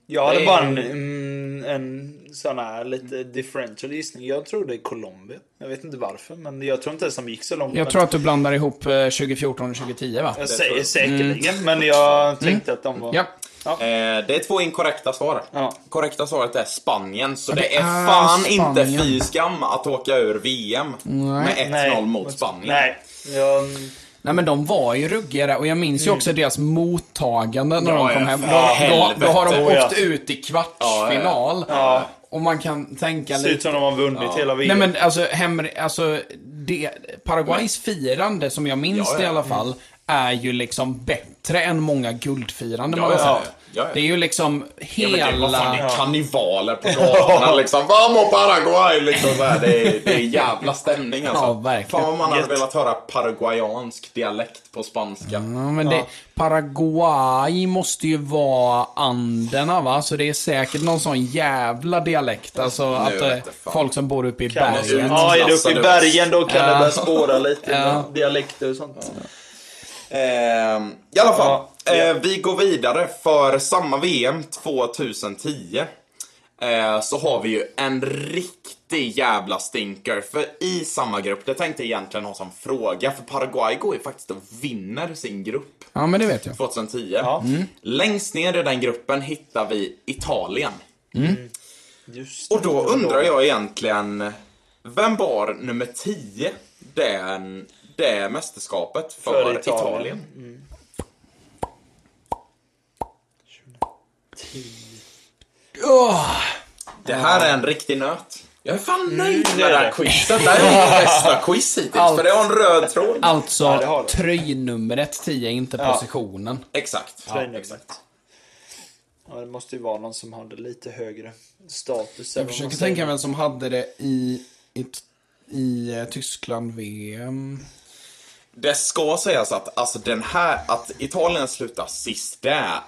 Jag hade bara en, mm, en sån här lite differential gissning. Jag tror det är Colombia. Jag vet inte varför, men jag tror inte ens de gick så långt. Jag tror att du blandar ihop eh, 2014 och 2010 va? jag säger säkerligen, men jag tänkte att de var... Ja. Eh, det är två inkorrekta svar. Ja. Korrekta svaret är Spanien, så Ja, det, det är är fan Spanien. inte fy skam att åka ur VM med 1-0 mot Spanien. Nej. Jag, Nej men de var ju ruggiga och jag minns ju också deras mottagande när Ja, de kom ja, hem. Då, då, då har de. Oh, ja. åkt ut i kvartsfinal. ja, Och man kan tänka ser ut lite... som de har vunnit hela VM. Nej men alltså, hem, alltså det, Paraguays firande, som jag minns Ja, det i ja. alla fall, är ju liksom bättre än många guldfiranden Ja, man ja. säger. Ja, ja. Det är ju liksom Ja, men det, vad fan, det hela... är karnevaler på gatorna liksom. Vamos Paraguay! Liksom, så här, det, är, det är jävla stämning alltså. Ja, verkligen. Fan vad man hade velat höra paraguayansk dialekt på spanska. Ja, men det, Paraguay måste ju vara Anderna va? Så det är säkert någon sån jävla dialekt. Alltså att eh, folk som bor uppe i Kan- bergen. Ja, är du uppe i bergen då kan Ja. det börja spåra lite. Ja. Dialekter och sånt. Ehm, I alla fall, Ja, ja. eh, vi går vidare för samma VM 2010. Eh, så har vi ju en riktig jävla stinker. För i samma grupp, det tänkte jag egentligen ha som fråga, för Paraguay går ju faktiskt och vinner sin grupp Ja, men det vet jag. 2010. Mm. Längst ner i den gruppen hittar vi Italien. Just Och då undrar jag egentligen, vem var nummer 10 den, det mästerskapet för, För Italien? Italien. Det här är en riktig nöt. Jag är fan nöjd det med det här quizet. Det här är mitt bästa quiz hittills, Allt. för det har en röd tråd. Alltså, Ja, det har du. tröjnumret 10, inte Ja. positionen. Exakt. Tröjnumret. Ja, det måste ju vara någon som hade lite högre status. Jag försöker tänka vem som hade det i, i, i eh, Tyskland-VM. Det ska sägas att alltså den här, att Italien slutar sist, det är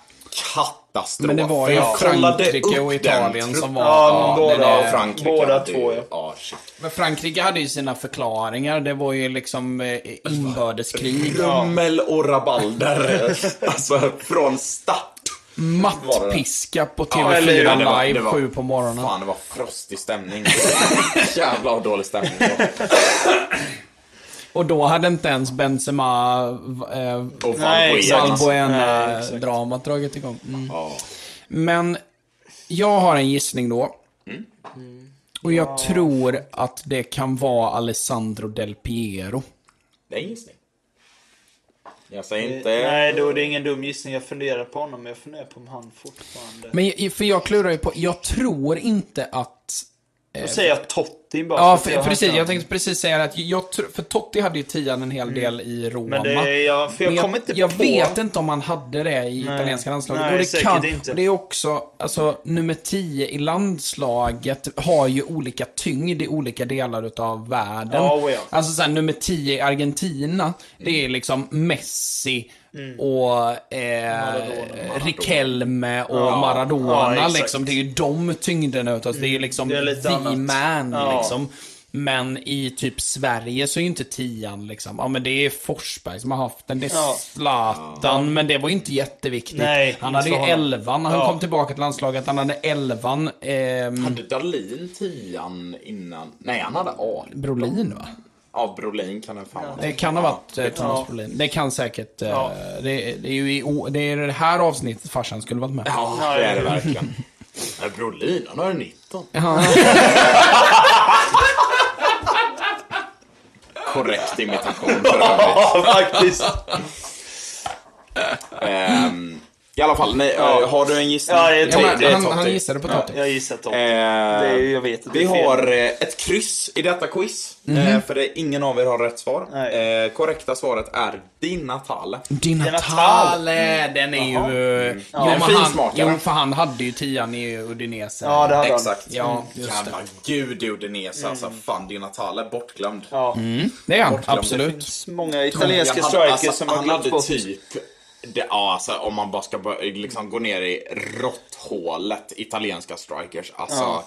katastrof. Men det var ju Frankrike och Italien som var... Ja, ja, båda. det- Ja, det- Frankrike Båda hade ju- två, ja. ja. Men Frankrike hade ju sina förklaringar. Det var ju liksom eh, inbördeskrig. Rummel och rabalder. alltså, från start. Mattpiska på Ja, eller hur? TV4 Det var- Live var- sju på morgonen. Fan, det var frostig stämning. Jävlar dålig stämning. Och då hade inte ens Benzema eh, Och Valbuena-dramat dragit igång. Mm. Ja. Men jag har en gissning då. Mm. Och jag tror att det kan vara Alessandro Del Piero. Det är en gissning. Jag säger inte... Nej, då är det ingen dum gissning. Jag funderar på honom, men jag funderar på om han fortfarande... Men för jag klurar ju på, jag tror inte att... Då säger jag Totti. Bara Ja, för, jag precis. Jag tänkte precis säga att jag för Totti hade ju tian en hel del i Roma. Mm. Men det, jag, för jag, Men kommer inte jag på. vet inte om han hade det i italienska landslaget. Nej, och det, säkert kan, inte. och det är också, alltså nummer 10 i landslaget har ju olika tyngd i olika delar utav världen. Oh ja. Alltså såhär, nummer 10 i Argentina, det är liksom Messi Mm. och eh, Riquelme och Ja, Maradona. exakt. liksom. Det är ju de tyngderna utav Det är ju liksom Det är lite the man Ja. liksom. Men i typ Sverige så är ju inte tian liksom. Ja men det är Forsberg som har haft den. Det är Ja. Zlatan. Men det var ju inte jätteviktigt. Nej, han hade ju elvan när han Ja. kom tillbaka till landslaget. Han hade elvan. ehm, Hade Dahlin tian innan? Nej, han hade A. Brolin va? Ja, Brolin kan det fan vara. Det kan ha varit eh, Thomas Brolin. Det kan säkert. Eh, Ja. det, det är ju i, det är det här avsnittet farsan skulle varit med. Ja, det är det verkligen. Nej, Brolin, han har 19. Korrekt imitation för övrigt. Ja, faktiskt. Ehm, I alla fall, nej, eh, har du en gissning? Ja, det är Ja, men, det han, han gissade på Totti. Jag gissar Totti. Eh, Det jag vet att det vi har eh, ett kryss i detta quiz. Eh, för det, ingen av er har rätt svar. Eh, korrekta svaret är Di Natale. Di Natale. Natale, den är ju... Mm. En men han, finsmakare. jo, för han hade ju tian i Udinese. Ja, det hade han. Exakt. Ja, just det. Jävla gud i Udinese alltså. Fan, Di Natale, bortglömd. Ja. Det är han, Bortglömd. absolut. Det finns många italienska Jag strikers alltså, som har Han hade bort. typ, det, ja alltså om man bara ska börja, liksom gå ner i råtthålet italienska strikers. Alltså, Ja.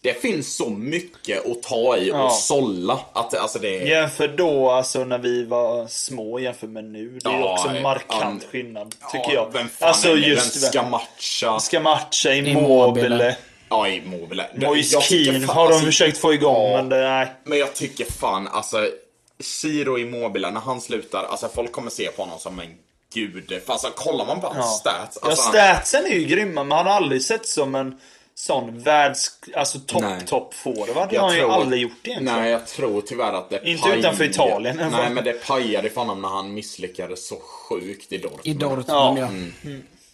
det finns så mycket att ta i och Ja. sålla. Att, det- alltså det är... Jämför då, alltså när vi var små jämför med nu. Det är Ja, också markant skillnad, tycker Ja, jag. Vem fan alltså är just Den ska matcha. ska matcha Immobile. Ja, Immobile. Moise har de alltså, försökt få igång, ja, men det, nej. Men jag tycker fan, alltså. Ciro Immobile, när han slutar, alltså folk kommer se på honom som en gud. För alltså kollar man på hans Ja. stats. Ja, Alltså, han- statsen är ju grymma, men han har aldrig sett som en sån världs... Alltså topp, Nej. topp forward. Det har Jag han ju aldrig gjort egentligen. Nej, jag tror tyvärr att det Inte utanför Italien, fall. Nej, men det pajade för honom när han misslyckades så sjukt i Dortmund. I Dortmund, Ja. ja.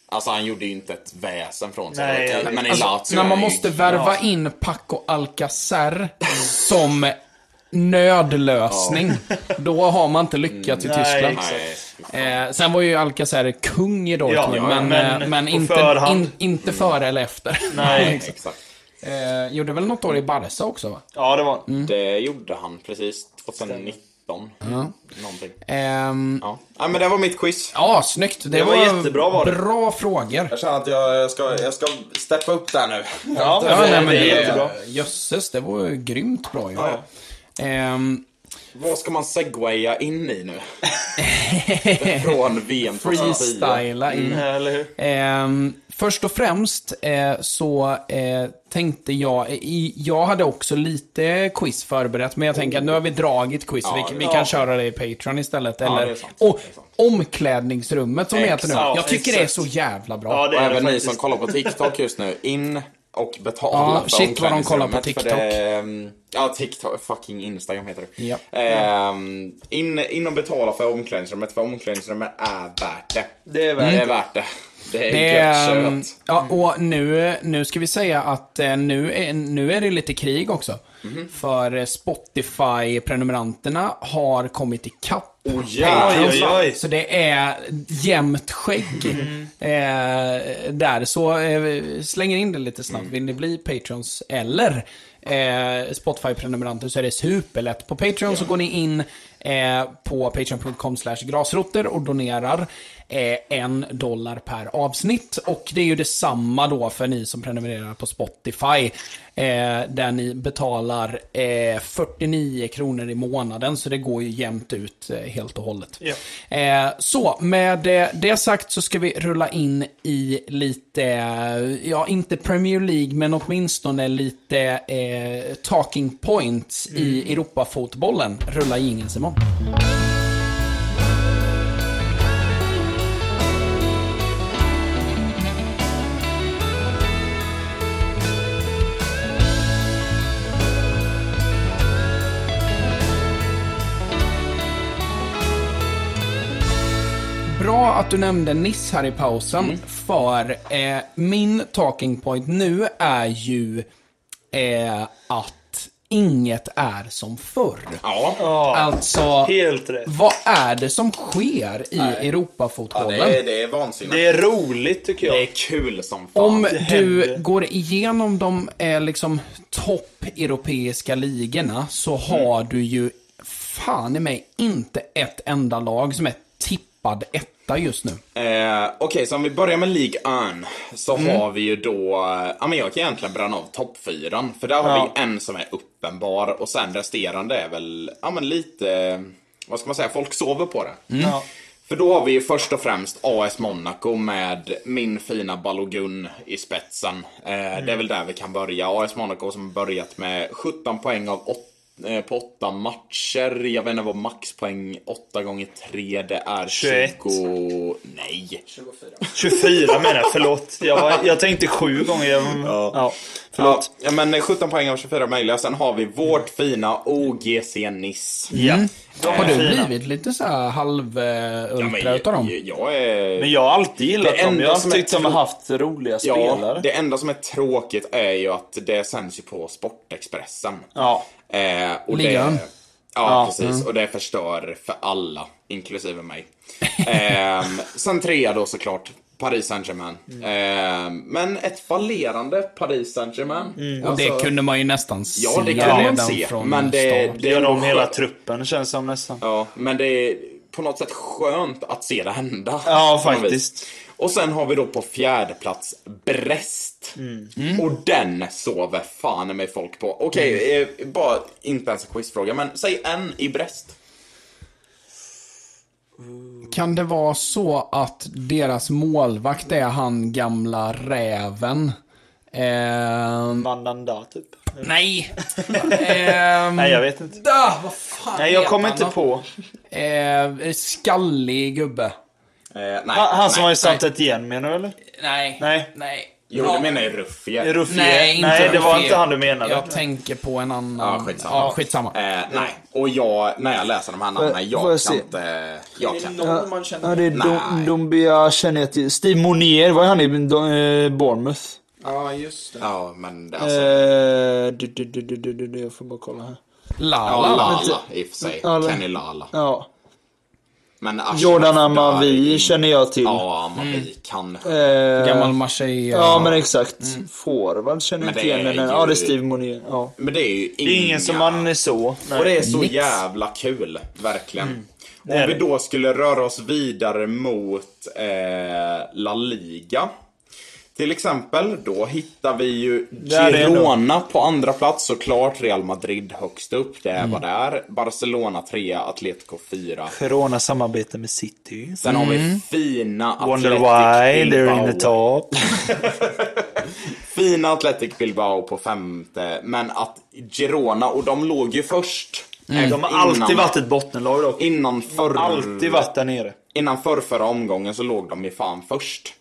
Alltså han gjorde ju inte ett väsen från sig. Nej, men men i Alltså, Lazio när är man ju- måste värva in Paco Alcacer som nödlösning, då har man inte lyckats i Nej, Tyskland. exakt. Nej, Eh, sen var ju Alcacer kung i Dortmund, Ja, ja, men, men men, men inte, in, inte före eller efter. Nej. exakt. eh, gjorde väl något år i Barca också va? Ja, det var Det gjorde han precis 2019. Någonting. Ehm, Ja. ja, men det var mitt quiz. ja, snyggt. Det, var jättebra var det. Bra frågor. Jag känner att jag ska, jag ska steppa upp där nu. Ja, Ja, nej, men det är det, jättebra. jösses, det var ju grymt bra ju. Ja. Ehm, Vad ska man segwaya in i nu? Från VM 2010. freestyla in. Eller hur? Ehm, först och främst eh, så eh, tänkte jag, i, jag hade också lite quiz förberett, men jag tänker att nu har vi dragit quiz, Ja, vi, vi ja. kan köra det i Patreon istället. Eller, sant. och omklädningsrummet som det heter nu. Exakt. Jag tycker det är Exakt. så jävla bra. Ja, det Och är även ni som kollar på TikTok just nu, in och betala Ja, för shit vad de kollar på omklädningsrummet, TikTok. För det, ehm, ja, TikTok, fucking Instagram heter det. Ja. Ehm, in, in och betala för omklädningsrummet, för omklädningsrummet är värt det. Det är värt Det är värt det. Det är Det gött är, kött. ja, och nu, nu ska vi säga att eh, nu är, nu är det lite krig också. Mhm. För Spotify-prenumeranterna har kommit ikapp. Oh, Oj, oj, oj. Så det är jämnt skägg eh, där. Så eh, slänger in det lite snabbt. Vill ni bli Patreons eller eh, Spotify-prenumeranter så är det superlätt. På Patreon så går ni in eh, på patreon.com grasrotter och donerar eh, en dollar per avsnitt. Och det är ju detsamma då för ni som prenumererar på Spotify. Eh, där ni betalar eh, 49 kronor i månaden, så det går ju jämnt ut eh, helt och hållet. Eh, så, med eh, det sagt så ska vi rulla in i lite, eh, ja inte Premier League, men åtminstone lite eh, talking points i Europafotbollen. Rulla ingen Simon. Bra att du nämnde Niss här i pausen, för eh, min talking point nu är ju eh, att inget är som förr. Ja, Ja, Alltså, helt rätt. vad är det som sker i ja Europafotbollen? det, är, det är vansinnigt. Det är roligt tycker Det jag. är kul som fan. Om du går igenom de eh, liksom topp-europeiska ligorna så har du ju fan i mig inte ett enda lag som är tippad etta just nu. Eh, Okej, så om vi börjar med League 1 så Mm. har vi ju då, eh, ja men jag kan egentligen bränna av toppfyran. För där har Ja. vi en som är uppenbar och sen resterande är väl, ja men lite, vad ska man säga, folk sover på det. Ja. För då har vi ju först och främst AS Monaco med min fina Balogun i spetsen. Eh, Det är väl där vi kan börja. AS Monaco som börjat med 17 poäng av åt, eh, på 8 matcher. Jag vet inte vad maxpoäng 8 gånger 3 det är. 21. 20... Nej. 24 menar jag, förlåt. Jag, var, jag tänkte sju gånger. Jag, ja. förlåt. Ja, men 17 poäng av 24 möjliga. Sen har vi vårt fina OGC Nice. Ja. De Har du blivit lite så här halv-ultra Ja, men utav dem? jag, är... Men jag har alltid gillat Det dem. Jag har som alltid är tyckt de har haft roliga Ja, spelare. det enda som är tråkigt är ju att det sänds ju på Sportexpressen. Ja. Eh, och Ligan. det, ja, Ja. precis. Och det förstör för alla, inklusive mig. Ehm, sen trea då såklart, Paris Saint-Germain. Ehm, men ett fallerande Paris Saint-Germain. Och det kunde man ju nästan se Ja, det kan man se. Men det. Det gör nog de hela truppen känns som nästan. Ja, men det är på något sätt skönt att se det hända. Ja, faktiskt. Och sen har vi då på fjärde plats Brest. Mm. Och den sover fan med folk på. Okej, eh, bara inte ens en quizfråga, men säg en i Brest. Kan det vara så att deras målvakt är han gamla räven? Ehm, Mandanda typ. nej! Ehm, Nej, jag vet inte. da, vad fan Nej, jag kommer inte på. Eh, skallig gubbe. Eh, nej, Han, han som nej. har ju satt ett igen menar du eller? Nej. Nej. Nej. Jo, Ja. du menar ju Ruffier. Ruffier? Nej, inte Nej, det var inte han du menade. Jag tänker på en annan. Ja, skitsamma. Ja, skitsamma. Eh, nej, och jag, när jag läser de här namnen, jag jag kan se? inte... Jag kan inte. Ja, ja, det är Dom. Dombia känner jag till. Steve Monier, var han i eh, Bournemouth? Ja, just det. Ja, men det- alltså... Eh, du, du, du, du, du, du, jag får bara kolla här. Lala. Ja, Lala i och för sig. Kenny Lala. Ja. Men Jordan Amavi känner jag till. Ja, Amavi kan. Eh, Gammal Marseille. Ja, men exakt. Forward känner jag inte igen. är Men, ju- ja, det är Steve Monier. Ja. Men det är ju är ingen inga... som man är så. Och Nej. det är så Nix. jävla kul, verkligen. Mm. Om vi då skulle röra oss vidare mot eh, La Liga. Till exempel, då hittar vi ju Girona på andra plats såklart. Real Madrid högst upp, det är Mm. vad det är. Barcelona trea, Atletico fyra. Girona samarbete med City. Sen har vi fina Wonder Athletic why they're Bilbao. in the top. Fina Athletic Bilbao på femte. Men att Girona, och de låg ju först. Mm. De har alltid varit ett bottenlag dock. Innan förr... Alltid varit där nere. Innan förr, förra omgången så låg de ju fan först.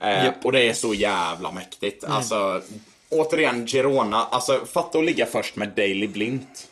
Eh, Och det är så jävla mäktigt. Alltså, återigen, Girona. Alltså, fatta att ligga först med Daily Blint.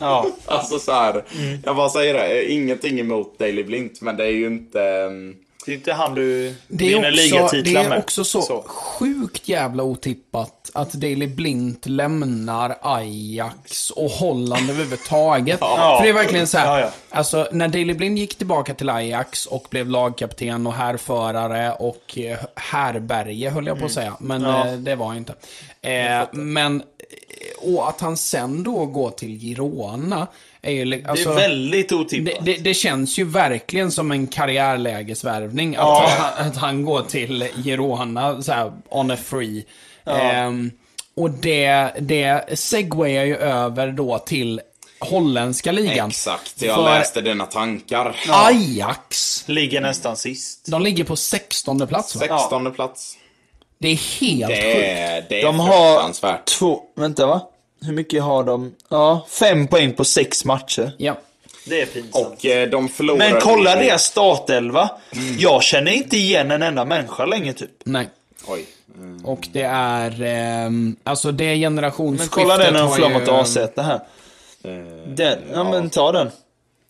Ja. Alltså så här, jag bara säger det, ingenting emot Daily Blint, men det är ju inte... ehm, Det är inte han du Det är, vinner också, det ligatitlar är med. också så, sjukt jävla otippat att Daley Blint lämnar Ajax och Holland överhuvudtaget. För det är verkligen så här, Ja, ja. alltså när Daley Blind gick tillbaka till Ajax och blev lagkapten och härförare och eh, härberge höll jag på att säga, men Ja. eh, det var inte. Eh, men, eh, och att han sen då går till Girona, är ju, li- Det alltså, är väldigt det, otippat. det, det känns ju verkligen som en karriärlägesvärvning. Att, Ja. han, att han går till Girona så här, on a free. Ehm, och det, det segwayar ju över då till holländska ligan. Exakt, jag För läste dina tankar. Ajax, Ligger nästan sist. de ligger på 16 plats va? 16 plats. Det är helt Det sjukt. är, det är De har två, vänta va? Hur mycket har de? Ja, fem poäng på sex matcher. Ja. Det är pinsamt. Och eh, de förlorade... Men kolla deras startelva. Jag känner inte igen en enda människa längre typ. Nej. Oj. Och det är, ehm, alltså det generationsskiftet Men kolla den när de flår ju- AZ det här. Den, ja men ta den.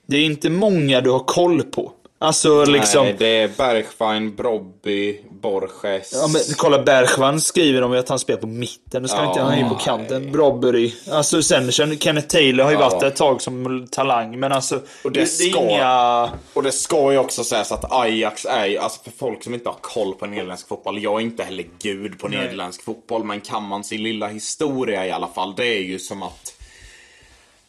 Det är inte många du har koll på. Alltså liksom... Nej, det är Bergwijn, Brobby, Borges. Ja, men kolla Bergman skriver ju att han spelar på mitten. Det ska Ja, inte han är ju på kanten. Brobbery. Alltså sen känner Kenneth Taylor har ju Ja. varit där ett tag som talang. Men alltså. Och det, det det är ska- inga... Och det ska ju också sägas att Ajax är ju, alltså för folk som inte har koll på nederländsk fotboll, jag är inte heller gud på nederländsk fotboll, men kan man sin lilla historia i alla fall, det är ju som att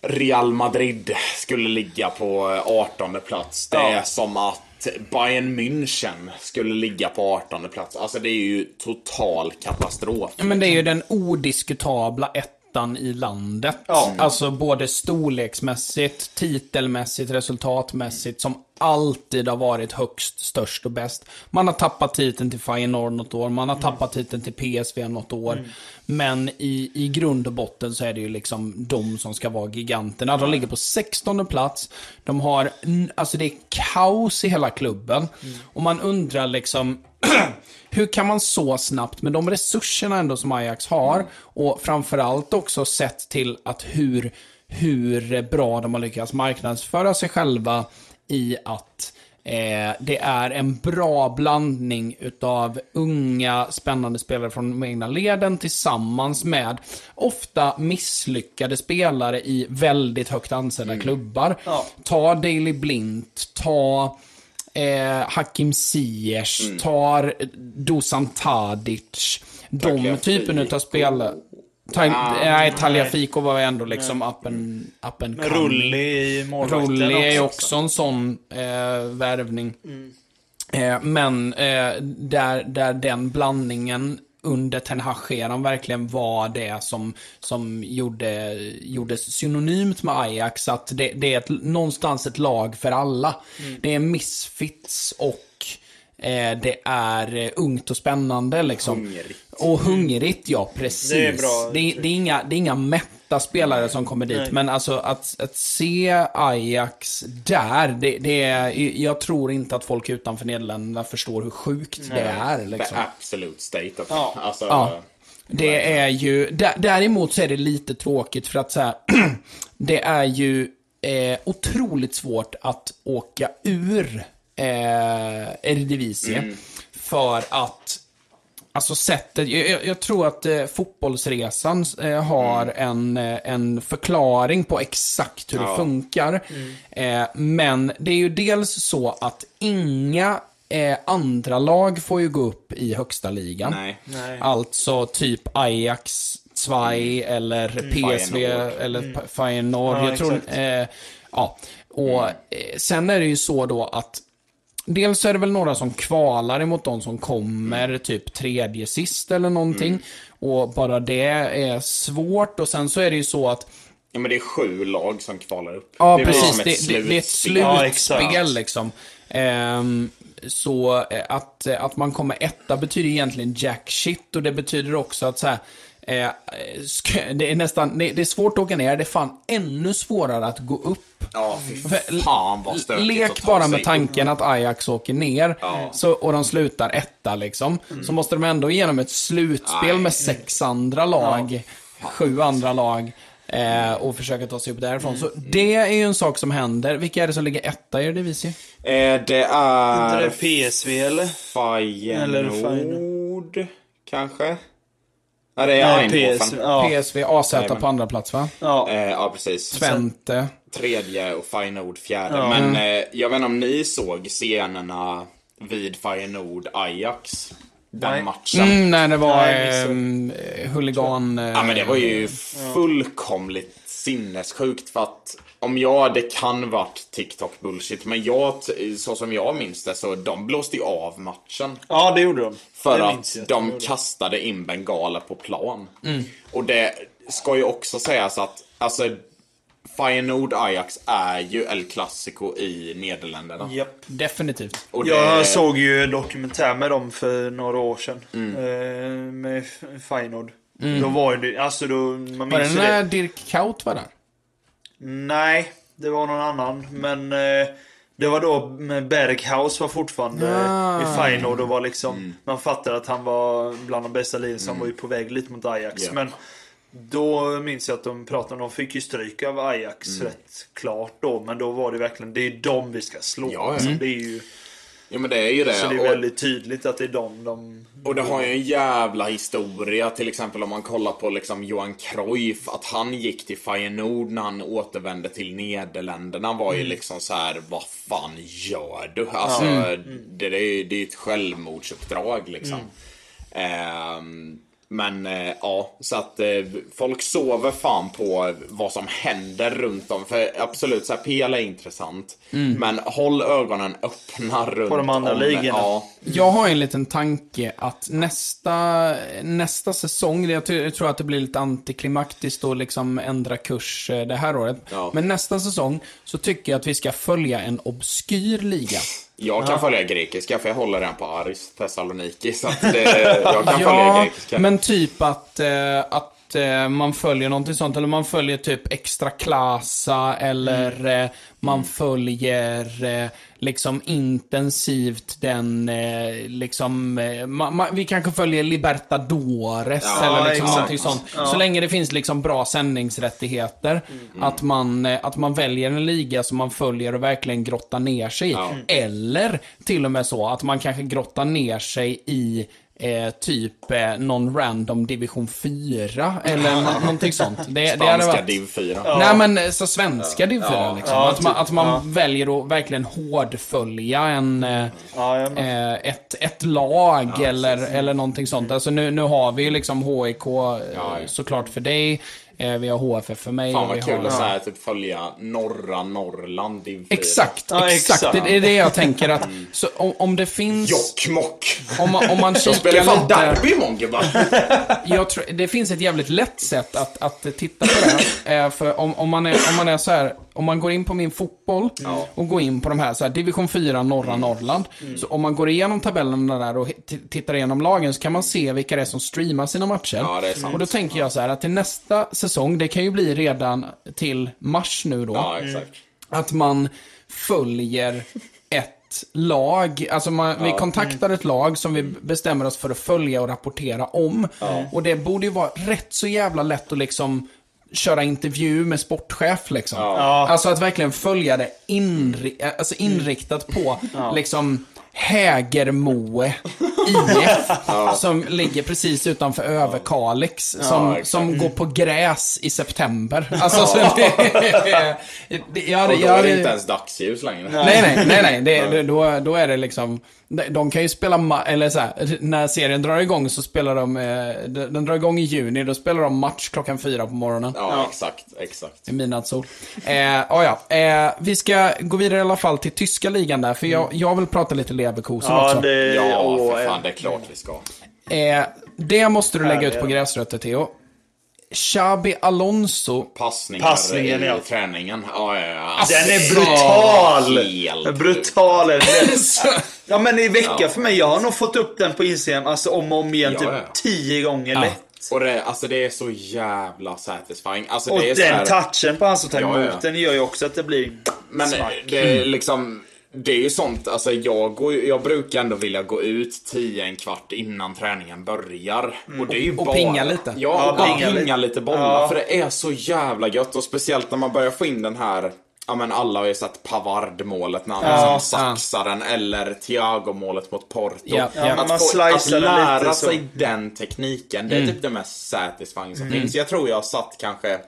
Real Madrid skulle ligga på 18 plats. Det är som att Bayern München skulle ligga på 18 plats. Alltså det är ju total katastrof. Men det är ju den odiskutabla ettan i landet. Alltså både storleksmässigt, titelmässigt, resultatmässigt, som alltid har varit högst, störst och bäst. Man har tappat titeln till Feyenoord något år, man har tappat titeln till PSV något år. Men i, i grund och botten så är det ju liksom de som ska vara giganterna. De ligger på 16 plats. De har, alltså det är kaos i hela klubben. Och man undrar liksom, hur kan man så snabbt, med de resurserna ändå som Ajax har, och framförallt också sett till att hur, hur bra de har lyckats marknadsföra sig själva i att eh, det är en bra blandning utav unga spännande spelare från de egna leden tillsammans med ofta misslyckade spelare i väldigt högt ansedda klubbar. Ta Daley Blint, ta eh, Hakim Ziyech, tar Dusan Tadic. De typen utav spelare. Ta, nej, Tagliafico var ändå liksom up and, up and. Rulli i målvakten Rulli är också. också en sån eh, värvning. Eh, men eh, där, där den blandningen under Ten Hag-eran verkligen var det som, som gjorde, gjordes synonymt med Ajax. Att det, det är ett, någonstans ett lag för alla. Det är misfits och eh, det är eh, ungt och spännande liksom. Hungrigt. Och hungrigt, ja precis. Det är bra det, det, är inga, det är inga mätta spelare som kommer dit. Men alltså att, att se Ajax där, det, det är, jag tror inte att folk utanför Nederländerna förstår hur sjukt det är. Liksom. The absolute state of Ja. Alltså, Ja. Det är ju, dä- däremot så är det lite tråkigt för att så här, det är ju eh, otroligt svårt att åka ur eh, Eredivisie. För att, alltså sättet, jag, jag- tror att eh, fotbollsresan eh, har en, eh, en förklaring på exakt hur det funkar. Eh, men det är ju dels så att inga eh, andra lag får ju gå upp i högsta ligan. Nej. Alltså typ Ajax, Zwei eller PSV Feyenoord. eller mm. Feyenoord. Ja, jag tror, eh, ja. Och eh, sen är det ju så då att Dels är det väl några som kvalar emot de som kommer typ tredje sist eller någonting. Och bara det är svårt. Och sen så är det ju så att Ja, men det är sju lag som kvalar upp. Ja, det precis. Det, det, det är ett slutspel. Ja, slutspel liksom. Ehm, så eh, att, att man kommer etta betyder egentligen jack shit och det betyder också att så här, eh, det är nästan, det, är svårt att åka ner, det är fan ännu svårare att gå upp. Ja, fy fan vad stökigt Lek bara med upp. tanken att Ajax åker ner så, och de slutar etta liksom. Så måste de ändå igenom ett slutspel Nej. med sex andra lag, sju andra lag. Eh, och försöka ta sig upp därifrån. Så det är ju en sak som händer. Vilka är det som ligger etta i Eredivisie? Eh, det är... Är det PSV eller? Eller Feyenoord, kanske? Ja, det är Ja, Eindhoven. PSV. Ja. PSV, AZ på andra plats va? ja. Eh, ja, precis. Twente. Tredje och Feyenoord fjärde. Men eh, jag vet inte om ni såg scenerna vid Feyenoord-Ajax. Den Nej. matchen. Mm, nej, det var Nej, eh, huligan... Eh, Ja men det var ju fullkomligt sinnessjukt för att om jag, det kan varit TikTok bullshit, men jag, så som jag minns det så de blåste ju av matchen. ja, det gjorde de. För Det att minns de kastade in bengaler på plan. Och det ska ju också sägas att, alltså, Feyenoord Ajax är ju El Clasico i Nederländerna. Japp. Definitivt. Och Jag det- såg ju en dokumentär med dem för några år sedan. Eh, med Feyenoord. Då var det, alltså då, man Var det minns när det. Dirk Kaut var där? Nej, det var någon annan. Men eh, det var då Berghaus var fortfarande Ah. i Feyenoord och var liksom, man fattade att han var bland de bästa ligen, så han var ju på väg lite mot Ajax. Ja. Men Då minns jag att de pratade om, de fick ju stryk av Ajax Mm. rätt klart då. Men då var det verkligen, det är dem vi ska slå. Ja, ja. Liksom. Det är ju, Jo men det är ju det. så det är väldigt tydligt att det är dem de... Och det har ju en jävla historia, till exempel om man kollar på liksom Johan Cruyff, att han gick till Feyenoord när han återvände till Nederländerna var ju liksom så här: vad fan gör du? Alltså, det, det, det är ju ett självmordsuppdrag liksom. Ehm, men eh, ja, så att eh, folk sover fan på vad som händer runt om. För absolut, så här, PL är intressant. Men håll ögonen öppna runt de andra om. ligorna. Ja, Jag har en liten tanke att nästa, nästa säsong, jag jag tror att det blir lite antiklimaktiskt att liksom ändra kurs eh, det här året. Ja. Men nästa säsong så tycker jag att vi ska följa en obskyr liga. Jag kan följa grekiska för jag håller den på Aris Thessaloniki. Så att det, jag kan följa Ja, grekiska. men typ att, eh, att eh, man följer någonting sånt. Eller man följer typ extra klassa eller eh, man följer eh, liksom intensivt den, liksom, ma, ma, vi kanske följer Libertadores Ja, eller liksom exakt. någonting sånt. Så länge det finns liksom bra sändningsrättigheter. Att, man, att man väljer en liga som man följer och verkligen grottar ner sig i. Ja. Eller till och med så att man kanske grottar ner sig i eh, typ eh, någon random division 4 eller nå- någonting sånt. Det, det hade Spanska varit... div 4. Nej men eh, så svenska div 4 liksom. Ja, att man, typ. att man väljer att verkligen hårdfölja en, eh, Ja, eh, ett, ett lag eller, eller någonting sånt. Alltså nu, nu har vi ju liksom HIK eh, ja. såklart för dig. Eh, vi har HFF för mig. Fan vad kul har... att så här, typ följa norra Norrland 4. Exakt, Ja, exakt. exakt. Det är det jag tänker att så, om, om det finns... Jokkmokk! Om man, om man De kikar spelar fan lite... derby imorgon gubbar! Jag tror, det finns ett jävligt lätt sätt att, att titta på det. här. Eh, för om, om, man är, om man är så här, om man går in på min fotboll och går in på de här, så här division 4 norra Norrland. Så om man går igenom tabellerna där och tittar igenom lagen så kan man se vilka det är som streamar sina matcher. Ja, det är sant. Och då tänker jag så här att till nästa säsong, det kan ju bli redan till mars nu då. Ja, exakt. Att man följer ett lag. Alltså man, vi kontaktar ett lag som vi bestämmer oss för att följa och rapportera om. Och det borde ju vara rätt så jävla lätt att liksom köra intervju med sportchef liksom. Alltså att verkligen följa det inri alltså inriktat på liksom Hägermoe IF. Som ligger precis utanför Överkalix. Som, som går på gräs i september. Alltså så det, det, jag, Och då är det inte ens dagsljus längre. Nej, nej, nej, nej. Det, då, då är det liksom... de- De kan ju spela, eller så här, när serien drar igång så spelar de, eh, de- den drar igång i juni, då spelar de match klockan fyra på morgonen. Ja, exakt, exakt. I midnattssol. Eh, oh ja, eh, vi ska gå vidare i alla fall till tyska ligan där, för jag, jag vill prata lite Leverkusen Ja, också. det... Ja, åh, för fan, det är klart vi ska. Eh, det måste du lägga ut på gräsrötter, Theo. Xabi Alonso. Passningar Passningen, i ja. träningen. Ja, ja, ja. Alltså, Den är brutal! Helt Brutal är den. Ja men i vecka för mig, jag har nog fått upp den på Instagram alltså om och om igen Ja, typ ja. tio gånger lätt. Och det, alltså det är så jävla satisfying. Alltså Och det är så den här, touchen på han som tar Ja, emot ja. den gör ju också att det blir Men smack. det är liksom, det är ju sånt, alltså jag, går, jag brukar ändå vilja gå ut tio, en kvart innan träningen börjar. Och det är ju Och bara... pinga lite. Ja, Ja, och bara pinga pinga, lite. lite bollar. Ja. För det är så jävla gött. Och speciellt när man börjar få in den här Ja men alla har ju sett Pavard-målet när han Ja. liksom saxar den, eller Thiago-målet mot Porto. Ja, ja. men man Att, få, att lära lite så. sig den tekniken, det är typ det mest satisfying som finns. Jag tror jag har satt kanske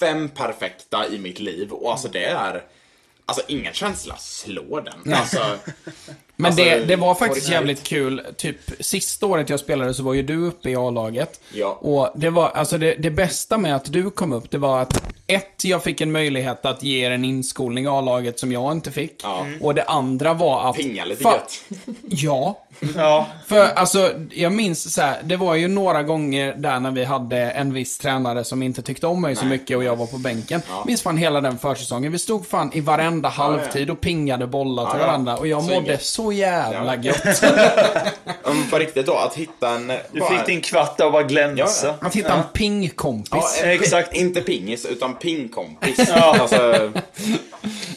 fem perfekta i mitt liv och alltså det är Alltså ingen känsla slår den. Alltså, Men Alltså, det, det var faktiskt riktigt. jävligt kul. Typ sista året jag spelade så var ju du uppe i A-laget. Ja. Och det var, alltså det, det bästa med att du kom upp, det var att ett, jag fick en möjlighet att ge er en inskolning i A-laget som jag inte fick. Ja. Och det andra var att... Pinga lite gött. Ja. Ja, För alltså, jag minns så här, det var ju några gånger där när vi hade en viss tränare som inte tyckte om mig så mycket och jag var på bänken. Minns fan hela den försäsongen. Vi stod fan i varenda halvtid och pingade bollar till Ja, ja. varandra och jag Så mådde inget. så jävla Ja. gött. Men på riktigt då, att hitta en... du fick din kvart av att glänsa. Ja, Att hitta en pingkompis. Ja, Exakt. Inte pingis, utan pingkompis. Alltså,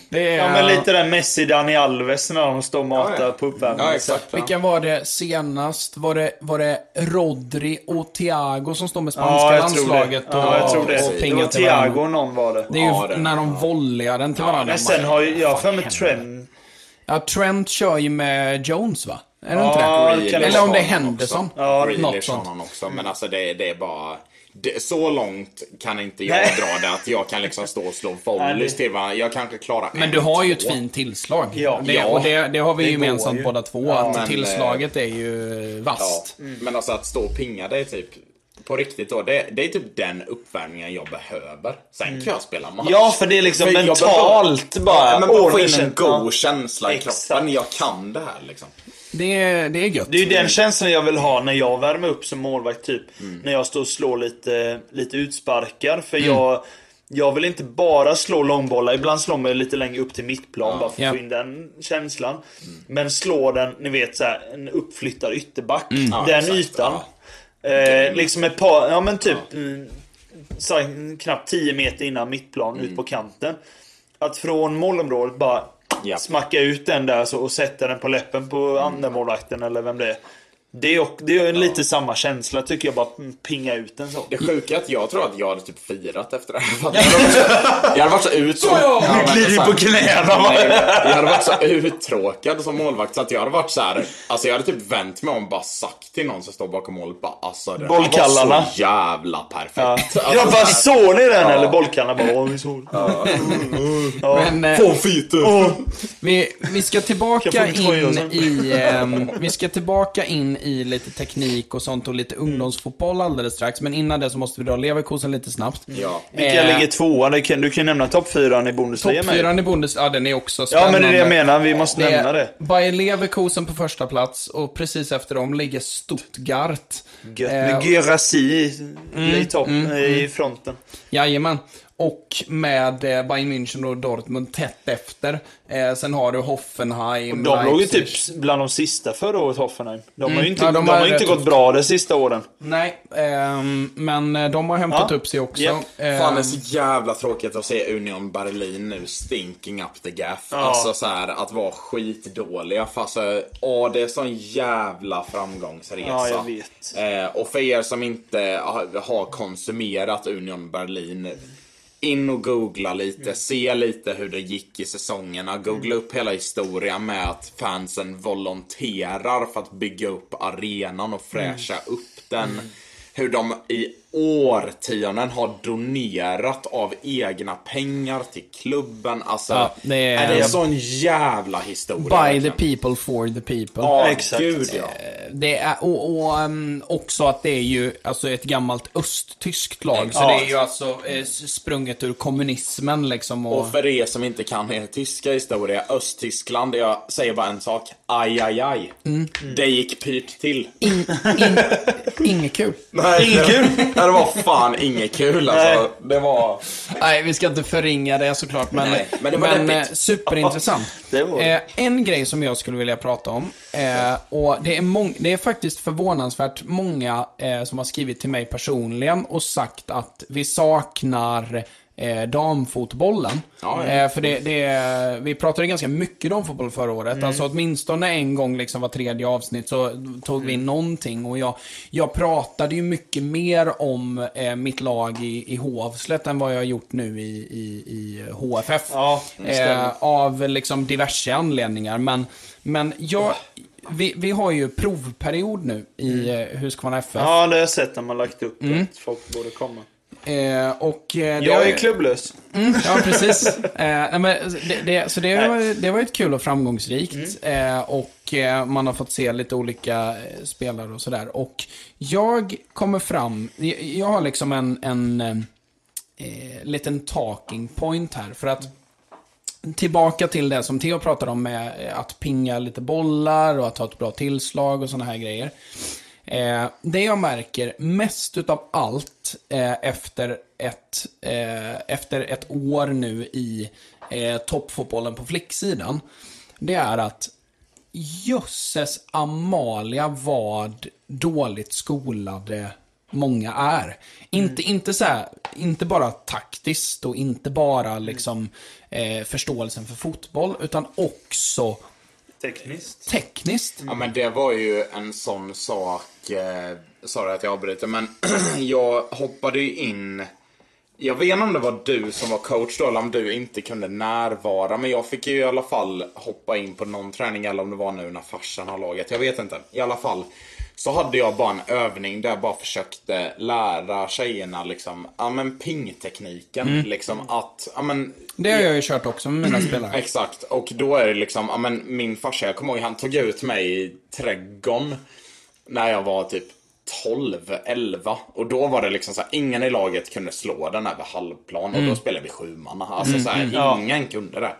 Det är, Ja men lite den Messi, Dani Alves när de står och matar Ja, ja. på uppvärmningen. Ja, exakt. Vilka var det senast? Var det, var det Rodri och Thiago som står med spanska Ja, jag tror det. landslaget och, Ja, jag tror det. och Det var? Thiago någon var det. Det är ju Ja, det- när de volleyar den till varandra. Men sen har ju, jag för mig Trent. Ja, Trent kör ju med Jones va? Är det Ja, inte det? Eller om det är Henderson. också. Ja, Grealish har sånt. han också. Men alltså det, det är bara... Det, så långt kan inte jag Nej. dra det att jag kan liksom stå och slå volleys till varandra. Jag kanske klarar Men en, du har ju två. ett fint tillslag. Ja. det, Ja. och det, det har vi Det gemensamt ju. båda två. Ja, att men, tillslaget är ju Ja, vasst. men alltså att stå och pinga det är typ på riktigt då, det, det är typ den uppvärmningen jag behöver. Sen kan jag spela match. Ja, för det är liksom För mentalt behöver- bara. Ja, men bara få in en god känsla i Exakt. kroppen. Jag kan det här liksom. Det, är- det är gött. Det är ju den känslan jag vill ha när jag värmer upp som målvakt typ. När jag står och slår lite, lite utsparkar. För jag, jag vill inte bara slå långbollar. Ibland slår man lite längre upp till mittplan bara för att Ja. få in den känslan. Men slå den, ni vet så här, en uppflyttad ytterback. Ja, Den exakt, ytan. ja. Eh, liksom ett par, ja men typ mm, så här, knappt 10 meter innan mittplan ut på kanten. Att från målområdet bara Ja. smacka ut den där så, och sätta den på läppen på andra målvakten eller vem det är. Det är, det är lite samma känsla tycker jag, bara pinga ut den så. Det sjuka är att jag tror att jag hade typ firat efter det här. Jag hade varit så, uttråkad. Ja, men glider på knäna? Nej, Jag hade varit så uttråkad som målvakt så att jag hade varit så här. Alltså jag hade typ vänt mig om och bara sagt till någon som står bakom målet bara alltså det Bollkallarna. var så jävla perfekt. Ja. Alltså, Jag bara, såg ni den eller? Bollkallarna bara, åh vi såg Men, eh, Få fiten! Vi, vi ska tillbaka en in i ehm, Vi ska tillbaka in i lite teknik och sånt och lite ungdomsfotboll alldeles strax. Men innan det så måste vi dra Leverkusen lite snabbt. Ja. Vilka Eh, ligger tvåa? Du kan, du kan nämna topp fyran i Bundesliga med. Toppfyran i Bundes... Ja, den är också Ja spännande. men det är det jag menar, vi måste Det nämna det. Bayer Leverkusen på första plats och precis efter dem ligger Stuttgart. Gött Eh, med Guirassy i, i topp, i fronten. Jajamän. Och med eh, Bayern München och Dortmund tätt efter. Eh, sen har du Hoffenheim, De låg ju typ bland de sista förra året, Hoffenheim. De har ju inte, Ja, de de har inte gått bra de sista åren. Nej, ehm, men eh, de har hämtat Ja. upp sig också. Japp. Ehm, Fan det är så jävla tråkigt att se Union Berlin nu stinking up the gaff. Ja. Alltså så här att vara skitdåliga. För alltså, åh det är sån jävla framgångsresa. Ja, jag vet. Eh, och för er som inte har konsumerat Union Berlin. In och googla lite, se lite hur det gick i säsongerna. Googla upp hela historien med att fansen volonterar för att bygga upp arenan och fräscha upp den. Hur de i årtionden har donerat av egna pengar till klubben. Alltså, Ja, det är- det är en sån jävla historia. By verkligen. the people for the people. Ja, Exakt. gud ja. Det är, och och um, också att det är ju alltså ett gammalt östtyskt lag. Så Ja. det är ju alltså eh, sprunget ur kommunismen liksom. Och, Och för er som inte kan er tyska historia, Östtyskland, jag säger bara en sak. Aj, aj, aj. Mm. Det gick pyrt till. in, inget kul. Nej, inget kul. Nej, det var fan inget kul alltså. Det var... Nej, vi ska inte förringa det såklart, men, Nej, men det var men eh, superintressant. Det var eh, en grej som jag skulle vilja prata om, eh, och det är, det är faktiskt förvånansvärt många eh, som har skrivit till mig personligen och sagt att vi saknar eh, damfotbollen. Ja, ja. Eh, för det, det, vi pratade ganska mycket damfotboll förra året. Mm. Alltså åtminstone en gång liksom var tredje avsnitt så tog vi in någonting. Och jag, jag pratade ju mycket mer om eh, mitt lag i, i Hovslätt än vad jag har gjort nu i, i, i HFF. Ja, eh, av liksom diverse anledningar. Men, men jag, vi, vi har ju provperiod nu i mm. Huskvarna FF. Ja, det har jag sett när man lagt upp Mm. att folk borde komma. Eh, och, eh, Jag är klubblös. Ja, precis. Eh, men det, det, så det, var, det var ett kul och framgångsrikt. Eh, och eh, man har fått se lite olika eh, spelare och sådär. Och jag kommer fram, jag, jag har liksom en, en liten talking point här. För att tillbaka till det som Theo pratade om med att pinga lite bollar och att ha ett bra tillslag och sådana här grejer. Eh, det jag märker mest utav allt eh, efter, ett, eh, efter ett år nu i eh, toppfotbollen på flicksidan, det är att jösses Amalia vad dåligt skolade många är. Inte, inte, så här, inte bara taktiskt och inte bara liksom, eh, förståelsen för fotboll, utan också Tekniskt. tekniskt. Ja men det var ju en sån sak, eh, sorry att jag avbryter, men jag hoppade ju in jag vet inte om det var du som var coach då eller om du inte kunde närvara. Men jag fick ju i alla fall hoppa in på någon träning eller om det var nu när farsan har laget. Jag vet inte. I alla fall så hade jag bara en övning där jag bara försökte lära tjejerna liksom, ja men pingtekniken. Liksom att, ja men Det har jag ju kört också med mina spelare. Exakt, och då är det liksom, ja men min farsa, jag kommer ihåg, han tog ut mig i trädgården när jag var typ 12, 11. Och då var det liksom så här, ingen i laget kunde slå den över halvplan och då spelade vi sjumanna. Alltså så här, ingen kunde det.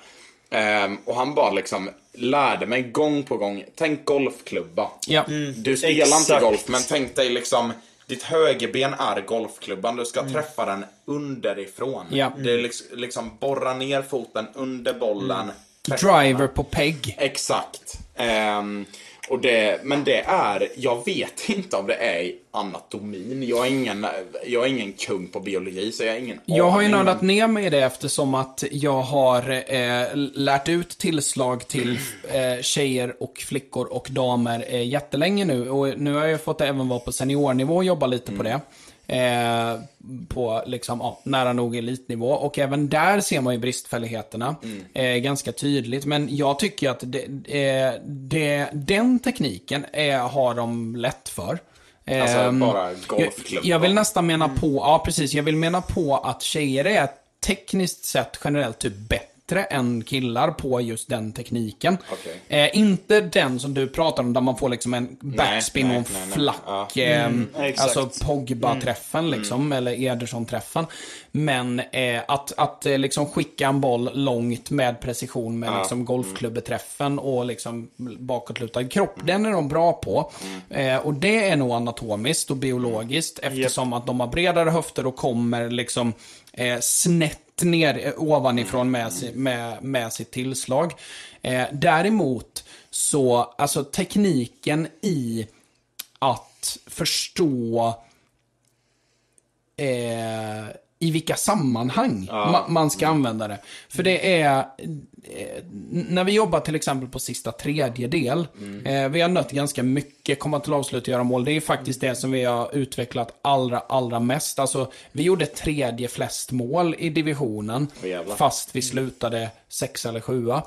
Ehm, och han bara liksom lärde mig gång på gång, tänk golfklubba. Ja. Du spelar inte golf, men tänk dig liksom ditt högerben är golfklubban. Du ska träffa den underifrån. Ja. Det är liksom, liksom borra ner foten under bollen. träffa Driver på peg. Exakt. Ehm, och det, men det är, jag vet inte om det är i anatomin. Jag är ingen, jag är ingen kung på biologi, så jag har ingen Jag har ju nördat ner mig i det eftersom att jag har eh, lärt ut tillslag till eh, tjejer och flickor och damer eh, jättelänge nu. Och nu har jag fått även vara på seniornivå och jobba lite på det. Eh, på liksom, ja, nära nog elitnivå. Och även där ser man ju bristfälligheterna eh, ganska tydligt. Men jag tycker att det, eh, det, den tekniken eh, har de lätt för. Alltså, Ehm, bara jag, golfklubba. jag vill nästan mena på, ja precis, jag vill mena på att tjejer är tekniskt sett generellt typ bättre än killar på just den tekniken. Okej. Eh, inte den som du pratar om där man får liksom en backspin nej, och en nej, nej. flack, Ja. eh, exakt. alltså Pogba-träffen liksom, eller Ederson-träffen. Men eh, att, att eh, liksom skicka en boll långt med precision med liksom golfklubbeträffen och liksom bakåtlutad kropp, den är de bra på. Eh, och det är nog anatomiskt och biologiskt eftersom att de har bredare höfter och kommer liksom eh, snett ner ovanifrån med, si- med, med sitt tillslag. Eh, däremot så, alltså tekniken i att förstå eh, i vilka sammanhang ma- man ska använda det. För det är, eh, när vi jobbar till exempel på sista tredjedel, eh, vi har nött ganska mycket, komma till avslut och göra mål. Det är faktiskt det som vi har utvecklat allra, allra mest. Alltså, vi gjorde tredje flest mål i divisionen, jävlar. fast vi slutade sex eller sjua.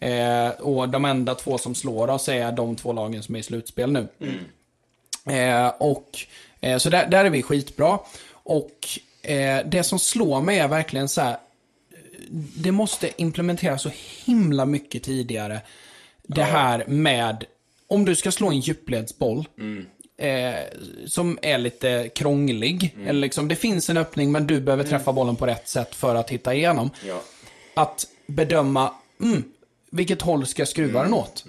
Eh, och de enda två som slår oss är de två lagen som är i slutspel nu. Eh, och, eh, så där, där är vi skitbra. Och eh, det som slår mig är verkligen så här. Det måste implementeras så himla mycket tidigare. Det här med, om du ska slå en djupledsboll. Eh, som är lite krånglig. Eller liksom, det finns en öppning men du behöver träffa bollen på rätt sätt för att hitta igenom. Ja. Att bedöma, mm, vilket håll ska jag skruva den åt?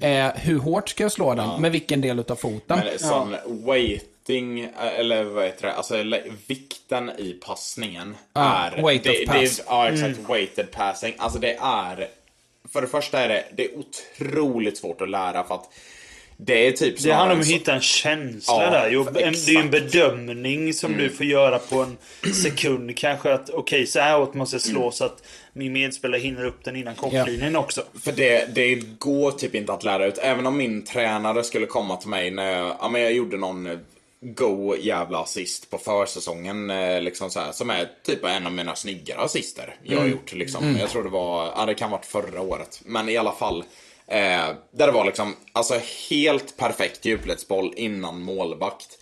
Eh, hur hårt ska jag slå den? Med vilken del av foten? Men sån weighting, eller vad heter det, alltså vikten i passningen Ja, är... weight det, of det, pass. ja, exakt. Weighted passing. Alltså det är... För det första är det, det är otroligt svårt att lära för att det är typ Det handlar om att hitta en känsla Ja, där. Jo, en, det är ju en bedömning som du får göra på en sekund. Kanske att okej, så här åt måste jag slå så att min medspelare hinner upp den innan kortlinjen också. För det, det går typ inte att lära ut. Även om min tränare skulle komma till mig när jag, ja, men jag gjorde någon eh, go jävla assist på försäsongen. eh, Liksom så här, som är typ en av mina snyggare assister jag har gjort. Liksom. Jag tror det var, ja det kan ha varit förra året. Men i alla fall. Eh, där det var liksom, alltså helt perfekt djupledsboll innan målvakt.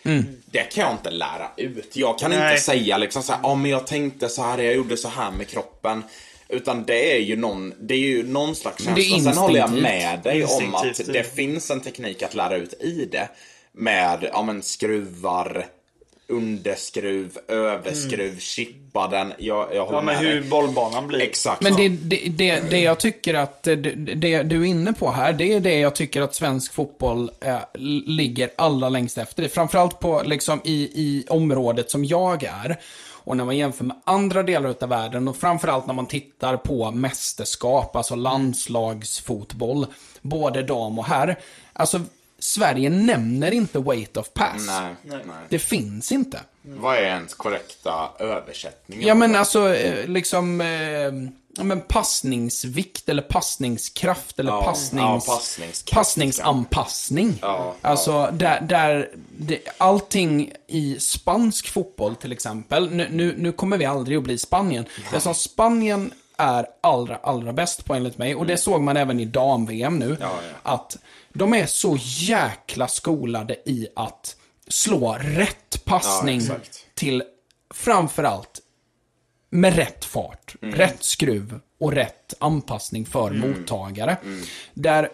Det kan jag inte lära ut. Jag kan Nej. inte säga liksom så här, ja men jag tänkte så här, jag gjorde så här med kroppen. Utan det är ju någon, det är ju någon slags känsla. Sen håller jag med dig om att det finns en teknik att lära ut i det. Med, ja men skruvar, underskruv, överskruv, chippa den. Jag, jag håller Ja, men med hur dig. bollbanan blir. Exakt. Men det, det, det, det jag tycker att, det, det du är inne på här, det är det jag tycker att svensk fotboll eh, ligger allra längst efter. Det. Framförallt på, liksom, i, i området som jag är. Och när man jämför med andra delar av världen och framförallt när man tittar på mästerskap, alltså landslagsfotboll, både dam och herr. Alltså, Sverige nämner inte weight of pass. Nej, nej. Det finns inte. Vad är ens korrekta översättningen? Ja men alltså, eh, liksom, eh, ja, men passningsvikt eller passningskraft eller Ja, passnings, ja, passningskraft, passningsanpassning. Ja, alltså, där, där det, allting i spansk fotboll till exempel, nu, nu, nu kommer vi aldrig att bli Spanien. Det som Spanien är allra, allra bäst på enligt mig, och det såg man även i dam-VM nu, ja. att de är så jäkla skolade i att slå rätt passning Ja, till framförallt med rätt fart, rätt skruv och rätt anpassning för mottagare. Där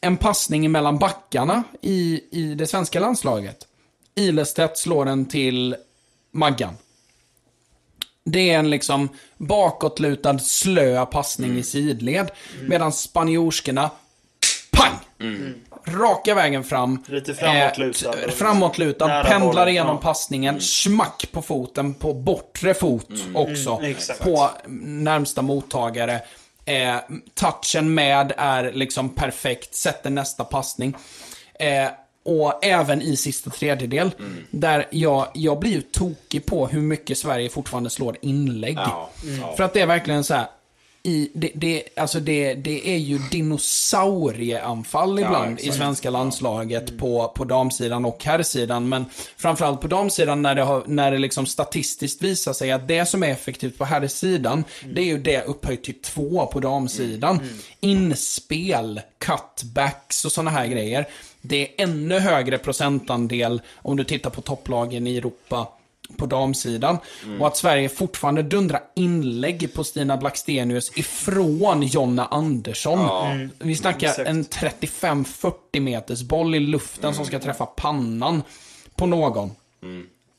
en passning mellan backarna i, i det svenska landslaget. Ilestedt slår den till Maggan. Det är en liksom bakåtlutad slö passning i sidled. Medan spanjorskorna, pang! Raka vägen fram. Lite framåtlutad. Eh, framåtlutad, pendlar bollen, igenom ja. passningen, smack på foten, på bortre fot också. Mm. På närmsta mottagare. Eh, touchen med är liksom perfekt, sätter nästa passning. Eh, och även i sista tredjedel. Där jag, jag blir ju tokig på hur mycket Sverige fortfarande slår inlägg. Ja, ja. För att det är verkligen så här. I, det, det, alltså det, det är ju dinosaurieanfall ibland i exakt. svenska landslaget på, på damsidan och herrsidan. Men framförallt på damsidan när det, har, när det liksom statistiskt visar sig att det som är effektivt på herrsidan, det är ju det upphöjt till två på damsidan. Inspel, cutbacks och sådana här grejer. Det är ännu högre procentandel om du tittar på topplagen i Europa på damsidan. Och att Sverige fortfarande dundrar inlägg på Stina Blackstenius ifrån Jonna Andersson. Vi snackar exakt. en 35-40 meters boll i luften som ska träffa pannan på någon.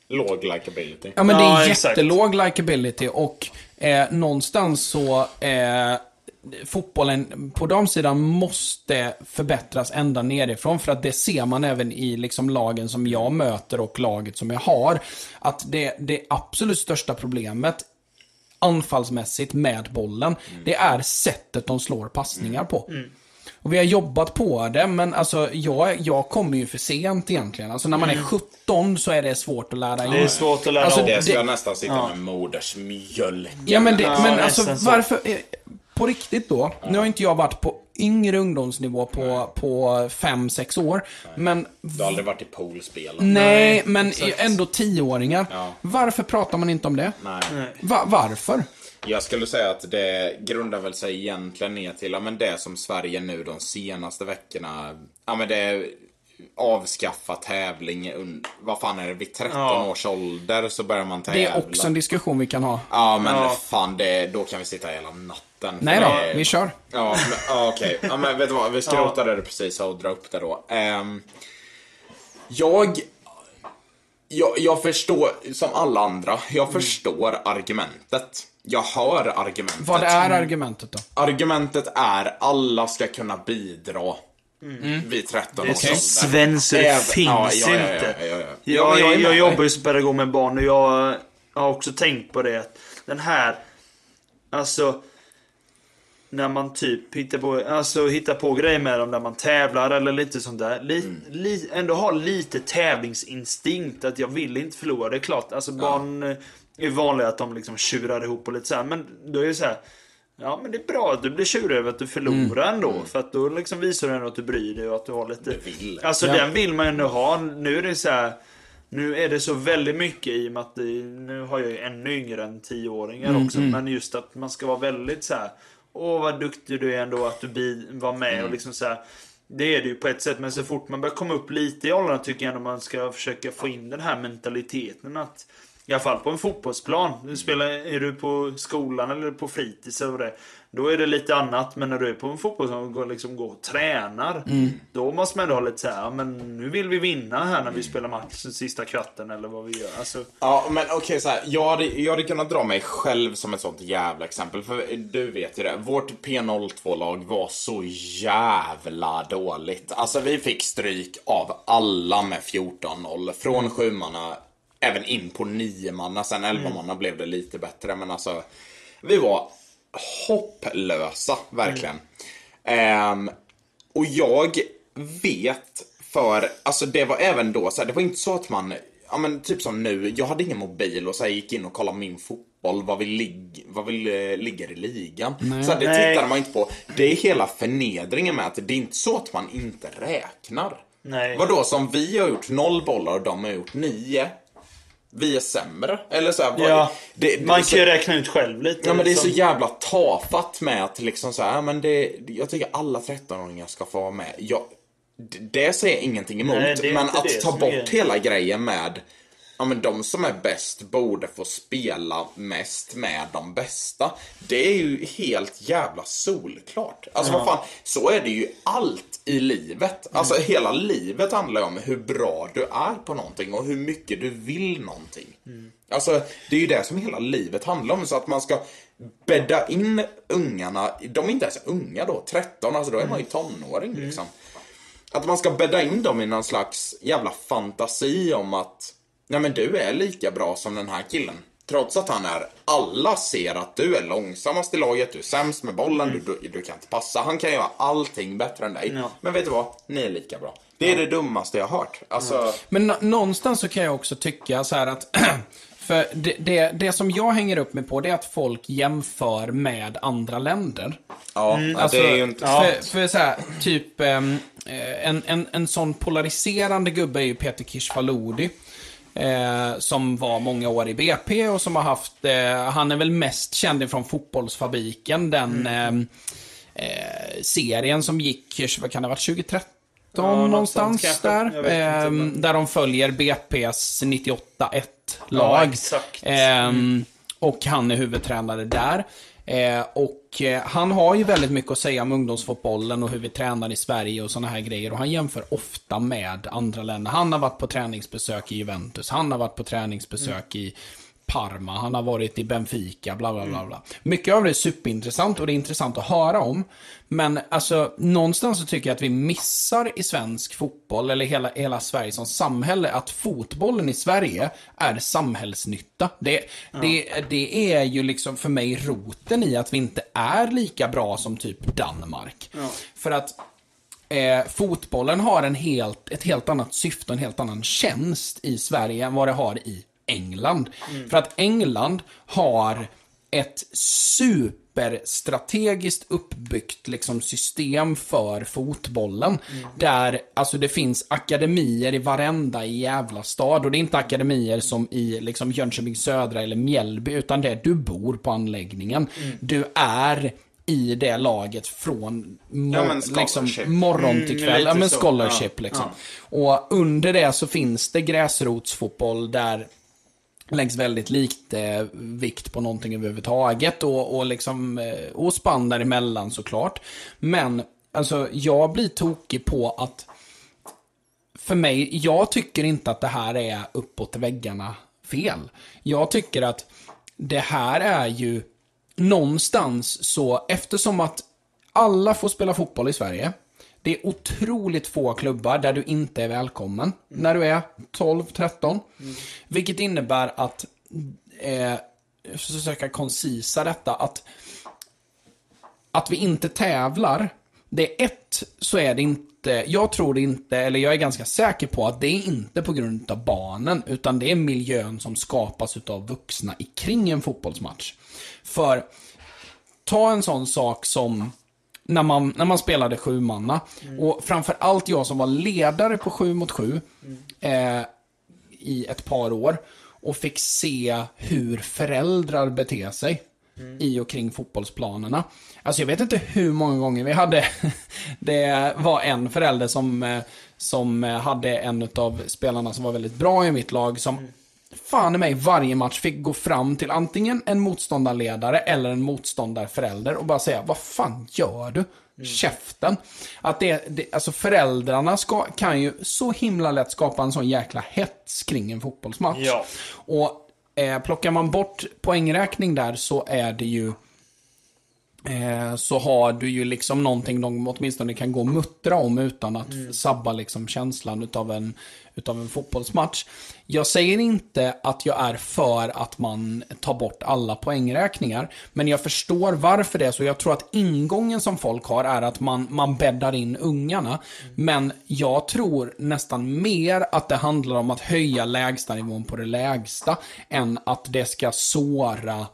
Låg likability. Ja, men det Ja, är exakt. jättelåg likability och eh, någonstans så eh, fotbollen på damsidan måste förbättras ända nerifrån. För att det ser man även i liksom lagen som jag möter och laget som jag har. Att det, det absolut största problemet anfallsmässigt med bollen, det är sättet de slår passningar på. Och vi har jobbat på det, men alltså jag, jag kommer ju för sent egentligen. Alltså när man är 17 så är det svårt att lära in. Det är svårt att lära Alltså, om. Det ska det- jag nästan sitta med modersmjölk. Ja men, det, Ja, men alltså så. varför... På riktigt då. Nu har inte jag varit på yngre ungdomsnivå på, på 5-6 år. Men Du har aldrig varit i poolspel? nej, men ändå tioåringar. Ja. Varför pratar man inte om det? Nej. Va, varför? Jag skulle säga att det grundar väl sig egentligen ner till ja, men det som Sverige nu de senaste veckorna, ja men det avskaffa tävling, vad fan är det, vid 13 Ja. års ålder så börjar man tävla. Det är också en diskussion vi kan ha. Ja men Ja. fan, det, då kan vi sitta hela natten. För Nej då, det- vi kör. Ja, ja, okej. Ja, men vet du vad, vi skrotade det precis och dra upp det då. Ehm, jag, jag... Jag förstår, som alla andra, jag förstår argumentet. Jag hör argumentet. Vad är argumentet då? Argumentet är alla ska kunna bidra vid 13 Det är års så ålder. det Även- finns ja, ja, ja, inte. Ja, ja, ja. Jag, jag, jobbar ju som pedagog med barn och jag har också tänkt på det. att Den här, alltså, när man typ hittar på, alltså, hittar på grejer med dem där man tävlar eller lite sånt där. Li, Mm. li, ändå ha lite tävlingsinstinkt. Att jag vill inte förlora. Det är klart, alltså barn eh, är vanliga att de liksom tjurar ihop och lite så här. Men då är det så här. Ja men det är bra att du blir tjurig över att du förlorar ändå. För att då liksom visar du ändå att du bryr dig och att du har lite... Du vill. Alltså Ja. den vill man ju ändå ha. Nu är det så här. Nu är det så väldigt mycket i och med att det, nu har jag ju ännu yngre än tioåringar också. Men just att man ska vara väldigt så här. Åh vad duktig du är ändå att du var med och liksom så här. Det är det ju på ett sätt men så fort man börjar komma upp lite i åldern tycker jag ändå man ska försöka få in den här mentaliteten att i alla fall på en fotbollsplan. Du spelar, är du på skolan eller på fritids eller vad det är, Då är det lite annat. Men när du är på en fotbollsplan och går, liksom går och tränar. Då måste man ändå ha lite så här, men nu vill vi vinna här när vi spelar match sista kvarten eller vad vi gör. Alltså, Ja, men okej så här. Jag hade, jag hade kunnat dra mig själv som ett sånt jävla exempel. För du vet ju det. Vårt P02-lag var så jävla dåligt. Alltså vi fick stryk av alla med 14-0. Från sjumanna även in på niomanna. Sen elvamanna blev det lite bättre. Men alltså, vi var hopplösa, verkligen. Ehm, och jag vet för, alltså det var även då så här, det var inte så att man, ja men typ som nu, jag hade ingen mobil och så här, gick in och kollade min fotboll, vad vi, lig, vad vi eh, ligger i ligan. Så här, det Nej. tittade man inte på. Det är hela förnedringen med att det är inte så att man inte räknar. Nej. Vadå, som vi har gjort noll bollar och de har gjort nio. Vi är sämre. Eller så här, Ja, det, det, man så- kan ju räkna ut själv lite. Ja men det är så som- jävla tafatt med att liksom så här, men det, jag tycker alla 13-åringar ska få vara med. Jag, det säger jag ingenting emot. Nej, är men att ta är bort grejen. hela grejen med, ja men de som är bäst borde få spela mest med de bästa. Det är ju helt jävla solklart. Alltså vad fan, så är det ju allt i livet. Alltså Mm. hela livet handlar ju om hur bra du är på någonting och hur mycket du vill någonting. Mm. Alltså, det är ju det som hela livet handlar om. Så att man ska bädda in ungarna, de är inte ens unga då, 13, alltså då är man ju tonåring liksom. Att man ska bädda in dem i någon slags jävla fantasi om att, nej men du är lika bra som den här killen. Trots att han är, alla ser att du är långsammast i laget, du är sämst med bollen, du, du, du kan inte passa. Han kan göra allting bättre än dig. Ja. Men vet du vad? Ni är lika bra. Det är det dummaste jag har hört. Alltså, Men nå- någonstans så kan jag också tycka så här att För det, det, det som jag hänger upp mig på det är att folk jämför med andra länder. ja, Alltså, det är ju inte För, för så här, typ eh, en, en, en sån polariserande gubbe är ju Peter Kirschfaludi. Eh, som var många år i BP och som har haft, eh, han är väl mest känd från Fotbollsfabriken, den Mm. eh, eh, serien som gick, vad kan det ha varit, 2013 Ja, någonstans kanske. där. Inte, Ehm, Där de följer BP's 98-1-lag. Ja. Ehm, och han är huvudtränare där. Eh, och eh, han har ju väldigt mycket att säga om ungdomsfotbollen och hur vi tränar i Sverige och sådana här grejer. Och han jämför ofta med andra länder. Han har varit på träningsbesök i Juventus, han har varit på träningsbesök i Parma, han har varit i Benfica, bla bla bla. bla. Mycket av det är superintressant och det är intressant att höra om. Men alltså, någonstans så tycker jag att vi missar i svensk fotboll, eller hela, hela Sverige som samhälle, att fotbollen i Sverige är samhällsnytta. Det, det, det är ju liksom för mig roten i att vi inte är lika bra som typ Danmark. För att Eh, fotbollen har en helt, ett helt annat syfte och en helt annan tjänst i Sverige än vad det har i England. För att England har ett superstrategiskt uppbyggt liksom, system för fotbollen. Där alltså, det finns akademier i varenda jävla stad. Och det är inte akademier som i liksom, Jönköping Södra eller Mjällby, utan det är du bor på anläggningen. Du är i det laget från mor- Ja, liksom, morgon till Mm, kväll. lite ja, men så. scholarship liksom. Och under det så finns det gräsrotsfotboll där läggs väldigt lite eh, vikt på någonting överhuvudtaget och, och liksom eh, och spann däremellan såklart. Men alltså jag blir tokig på att för mig, jag tycker inte att det här är uppåt väggarna fel. Jag tycker att det här är ju någonstans så, eftersom att alla får spela fotboll i Sverige. Det är otroligt få klubbar där du inte är välkommen när du är 12-13. Vilket innebär att, eh, jag ska försöka koncisa detta, att att vi inte tävlar, det är ett, så är det inte, jag tror inte, eller jag är ganska säker på att det är inte på grund av barnen, utan det är miljön som skapas av vuxna i kring en fotbollsmatch. För, ta en sån sak som när man, när man spelade sjumanna, och framför allt jag som var ledare på sju mot sju, eh, i ett par år och fick se hur föräldrar beter sig i och kring fotbollsplanerna. Alltså jag vet inte hur många gånger vi hade, det var en förälder som, eh, som hade en av spelarna som var väldigt bra i mitt lag som fan i mig varje match fick gå fram till antingen en motståndarledare eller en motståndarförälder och bara säga vad fan gör du? Käften. Att det, det, alltså föräldrarna ska, kan ju så himla lätt skapa en sån jäkla hets kring en fotbollsmatch. Ja. Och eh, plockar man bort poängräkning där så är det ju eh, så har du ju liksom någonting de åtminstone kan gå och muttra om utan att sabba liksom känslan utav en, utav en fotbollsmatch. Jag säger inte att jag är för att man tar bort alla poängräkningar, men jag förstår varför det är så. Jag tror att ingången som folk har är att man, man bäddar in ungarna, men jag tror nästan mer att det handlar om att höja lägstanivån på det lägsta, än att det ska såra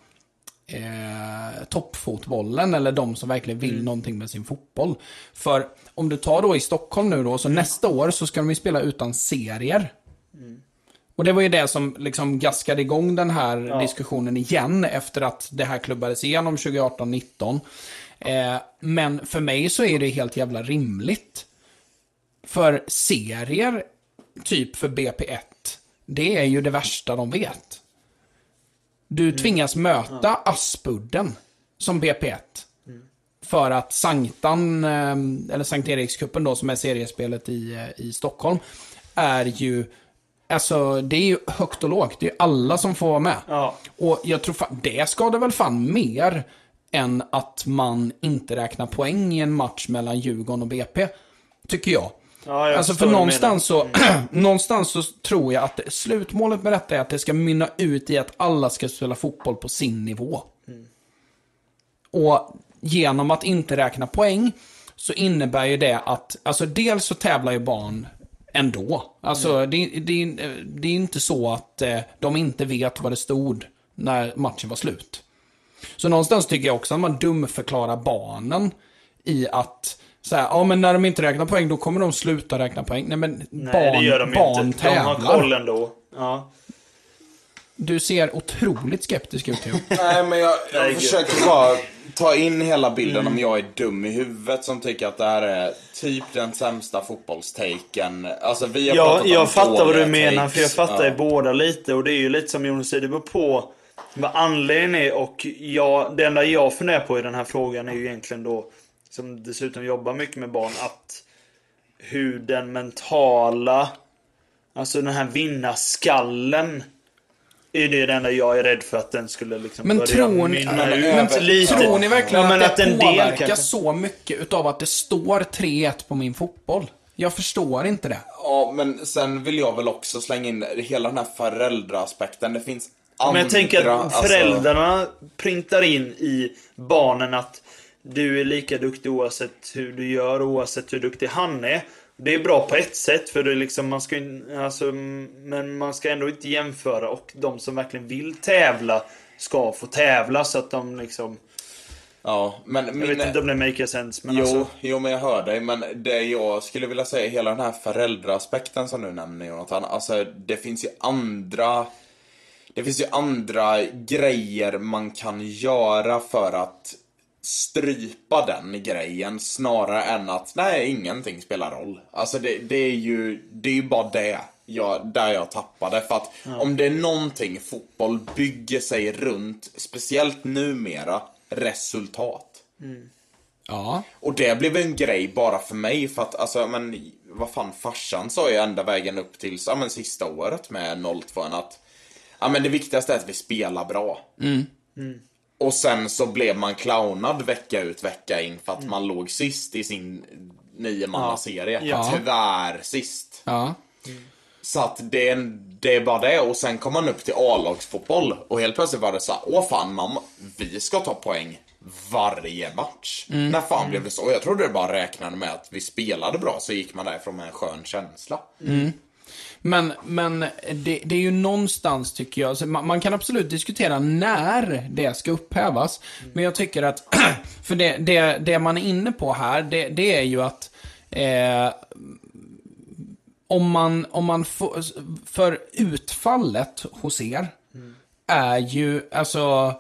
eh, toppfotbollen eller de som verkligen vill någonting med sin fotboll. För om du tar då i Stockholm nu då, så nästa år så ska de ju spela utan serier. Och det var ju det som liksom gaskade igång den här diskussionen igen efter att det här klubbades igenom 2018-19. Eh, men för mig så är det helt jävla rimligt. För serier, typ för BP1, det är ju det värsta de vet. Du tvingas möta Aspudden som BP1. För att Sanktan, eh, eller Sankt Erikscupen då, som är seriespelet i, eh, i Stockholm, är ju Alltså, det är ju högt och lågt. Det är ju alla som får vara med. Ja. Och jag tror fan, det ska det väl fan mer än att man inte räknar poäng i en match mellan Djurgården och BP. Tycker jag. Ja, alltså för någonstans så, någonstans så tror jag att det, slutmålet med detta är att det ska mynna ut i att alla ska spela fotboll på sin nivå. Och genom att inte räkna poäng så innebär ju det att, alltså dels så tävlar ju barn ändå. Alltså det, det, det är inte så att eh, de inte vet vad det stod när matchen var slut. Så någonstans tycker jag också att man dumförklarar barnen i att så här, ja men när de inte räknar poäng då kommer de sluta räkna poäng. Nej men Nej, barn, det gör de barn inte. De har tävlar. koll ändå. Ja. Du ser otroligt skeptisk ut Theo. Nej, men jag, jag försöker bara ta in hela bilden om jag är dum i huvudet som tycker att det här är typ den sämsta fotbollstaken. Alltså vi har Ja, jag fattar vad du menar, takes. för jag fattar Ja. ju båda lite. Och det är ju lite som Jonas säger, det beror på vad anledningen är. Och jag, det enda jag funderar på i den här frågan är ju egentligen då, som dessutom jobbar mycket med barn, att hur den mentala, alltså den här vinnarskallen, är det enda jag är rädd för att den skulle liksom Men börja tror ni, mynna men, ut men, lite. tror ni verkligen Ja, men att det en del påverkar kanske- så mycket utav att det står 3-1 på min fotboll? Jag förstår inte det. Ja, men sen vill jag väl också slänga in hela den här föräldraaspekten. Det finns andra... Men jag tänker att alltså- föräldrarna printar in i barnen att du är lika duktig oavsett hur du gör, oavsett hur duktig han är. Det är bra på ett sätt, för det är liksom, man ska, alltså, men man ska ändå inte jämföra och de som verkligen vill tävla ska få tävla så att de liksom... Ja, men Jag min... vet inte om det makes sense, men jo, alltså... jo, men jag hör dig. Men det jag skulle vilja säga, hela den här föräldraaspekten som du nämner Jonathan. Alltså, det finns ju andra... Det finns ju andra grejer man kan göra för att strypa den grejen snarare än att nej, ingenting spelar roll. Alltså det, det är ju det är ju bara det jag, där jag tappade. För att om det är någonting fotboll bygger sig runt, speciellt numera, resultat. Ja. Och det blev en grej bara för mig för att alltså men vad fan farsan sa ju ända vägen upp till ja, men, sista året med 02 att ja men det viktigaste är att vi spelar bra. Och sen så blev man clownad vecka ut vecka in för att man låg sist i sin niomannaserie. Ja. Tyvärr sist. Ja. Så att det är, det är bara det och sen kom man upp till A-lagsfotboll och helt plötsligt var det så här, åh fan mamma, vi ska ta poäng varje match. När fan blev det så? Jag trodde det bara räknade med att vi spelade bra så gick man därifrån med en skön känsla. Men, men det, det är ju någonstans, tycker jag, man, man kan absolut diskutera när det ska upphävas. Men jag tycker att, för det, det, det man är inne på här, det, det är ju att eh, om man, om man får, för utfallet hos er är ju, alltså,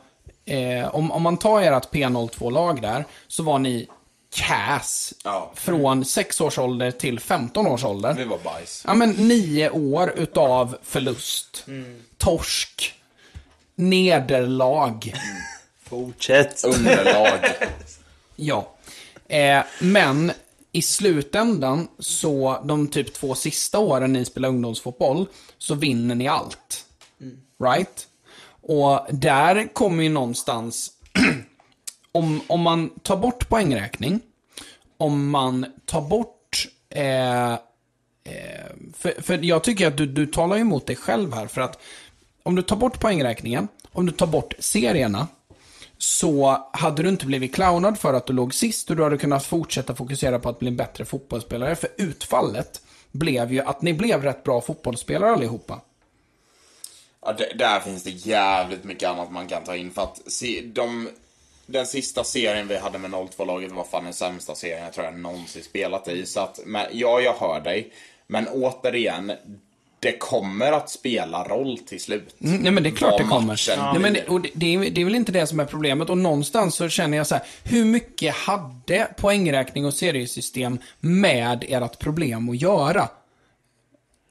eh, om, om man tar ert P02-lag där, så var ni CAS Ja. från 6 års ålder till 15 års ålder. Vi var bajs. Ja, men nio år utav förlust. Torsk. Nederlag. Fortsätt. Underlag. Ja. Eh, men i slutändan, så de typ två sista åren ni spelar ungdomsfotboll, så vinner ni allt. Right? Och där kommer ju någonstans, om, om man tar bort poängräkning, om man tar bort... Eh, eh, för, för jag tycker att du, du talar emot dig själv här, för att om du tar bort poängräkningen, om du tar bort serierna, så hade du inte blivit clownad för att du låg sist och du hade kunnat fortsätta fokusera på att bli en bättre fotbollsspelare. För utfallet blev ju att ni blev rätt bra fotbollsspelare allihopa. Ja, det, där finns det jävligt mycket annat man kan ta in för att se, de, den sista serien vi hade med 02-laget var fan den sämsta serien jag tror jag någonsin spelat i. Så att, men, ja, jag hör dig. Men återigen, det kommer att spela roll till slut. Mm, nej men det är klart det kommer. matchen Nej, men, det- och det, det, är, det är väl inte det som är problemet. Och någonstans så känner jag så här, hur mycket hade poängräkning och seriesystem med ert problem att göra?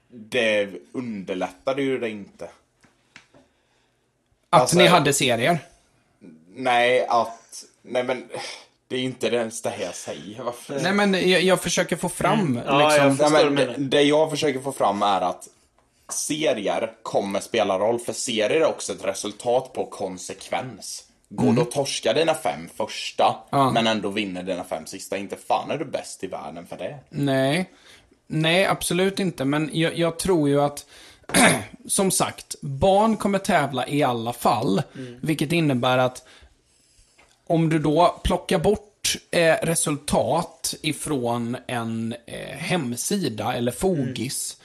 Det underlättade ju det inte. Att Alltså, ni hade serier? Nej, att... Nej men, det är inte det det här jag säger. Varför? Nej men jag, jag försöker få fram Ja, jag liksom. förstår Nej, men det, det jag försöker få fram är att serier kommer spela roll, för serier är också ett resultat på konsekvens. Går du och torskar dina fem första, Mm. Ja. men ändå vinner dina fem sista, inte fan är du bäst i världen för det. Nej. Nej, absolut inte. Men jag, jag tror ju att, som sagt, barn kommer tävla i alla fall. Vilket innebär att om du då plockar bort eh, resultat ifrån en eh, hemsida eller fogis.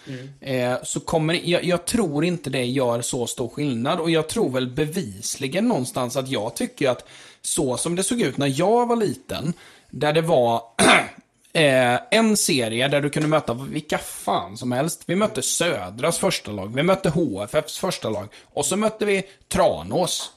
Eh, så kommer, jag, jag tror inte det gör så stor skillnad. Och jag tror väl bevisligen någonstans att jag tycker att så som det såg ut när jag var liten. Där det var eh, en serie där du kunde möta vilka fan som helst. Vi mötte Södras första lag, vi mötte HFFs första lag. Och så mötte vi Tranås.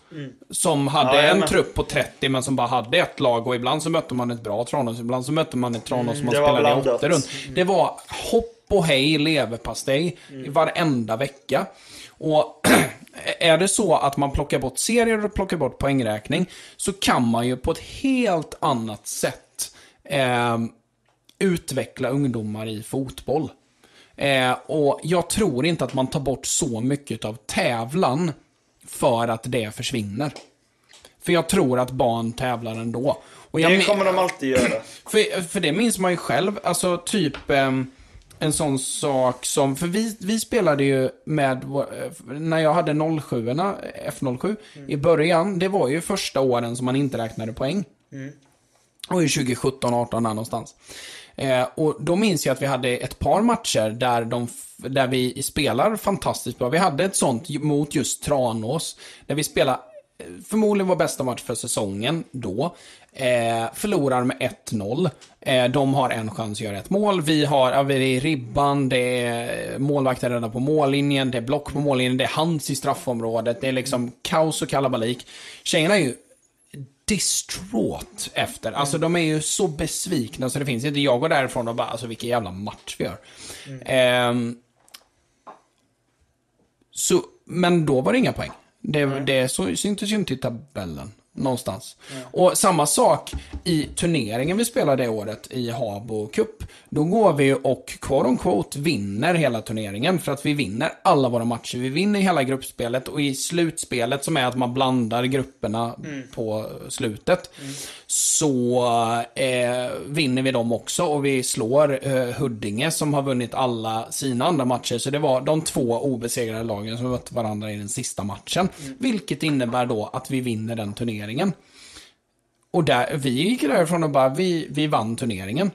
Som hade Ja, en trupp på 30 men som bara hade ett lag och ibland så mötte man ett bra Tranås, ibland så mötte man ett Tranås som man spelade i åtta runt. Det var hopp och hej leverpastej i varenda vecka. Och är det så att man plockar bort serier och plockar bort poängräkning så kan man ju på ett helt annat sätt eh, utveckla ungdomar i fotboll. Eh, och jag tror inte att man tar bort så mycket av tävlan för att det försvinner. För jag tror att barn tävlar ändå. Och jag Det kommer de alltid göra. för, för det minns man ju själv, alltså typ ehm, en sån sak som, för vi, vi spelade ju med, eh, när jag hade 07 F07, i början, det var ju första åren som man inte räknade poäng. Och i 2017, 18 där någonstans. Eh, och då minns jag att vi hade ett par matcher där, de, där vi spelar fantastiskt bra. Vi hade ett sånt mot just Tranås, där vi spelade eh, förmodligen vår bästa match för säsongen då. Eh, förlorar med 1-0. Eh, de har en chans att göra ett mål. Vi har, ja, vi är i ribban, det är eh, målvakter redan på mållinjen, det är block på mållinjen, det är hands i straffområdet, det är liksom kaos och kalabalik. Tjejerna är ju distraught efter. Alltså de är ju så besvikna så det finns inte. Jag går därifrån och bara, alltså vilken jävla match vi gör. Ehm, så, men då var det inga poäng. Det, det så, syntes ju inte i tabellen. Någonstans. Och samma sak i turneringen vi spelade det året i Habo Cup. Då går vi och quote on quote vinner hela turneringen för att vi vinner alla våra matcher. Vi vinner hela gruppspelet och i slutspelet som är att man blandar grupperna på slutet. Så eh, vinner vi dem också och vi slår eh, Huddinge som har vunnit alla sina andra matcher. Så det var de två obesegrade lagen som mötte varandra i den sista matchen. Vilket innebär då att vi vinner den turneringen. Och där, vi gick därifrån och bara, vi, vi vann turneringen.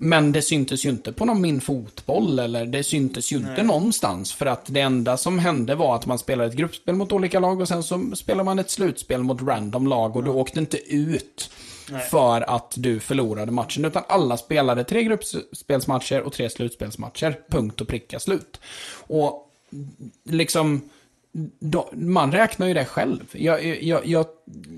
Men det syntes ju inte på någon min fotboll eller det syntes ju inte någonstans. För att det enda som hände var att man spelade ett gruppspel mot olika lag och sen så spelade man ett slutspel mot random lag och du åkte inte ut för att du förlorade matchen. Utan alla spelade tre gruppspelsmatcher och tre slutspelsmatcher. Punkt och pricka slut. Och liksom man räknar ju det själv. Jag, jag, jag,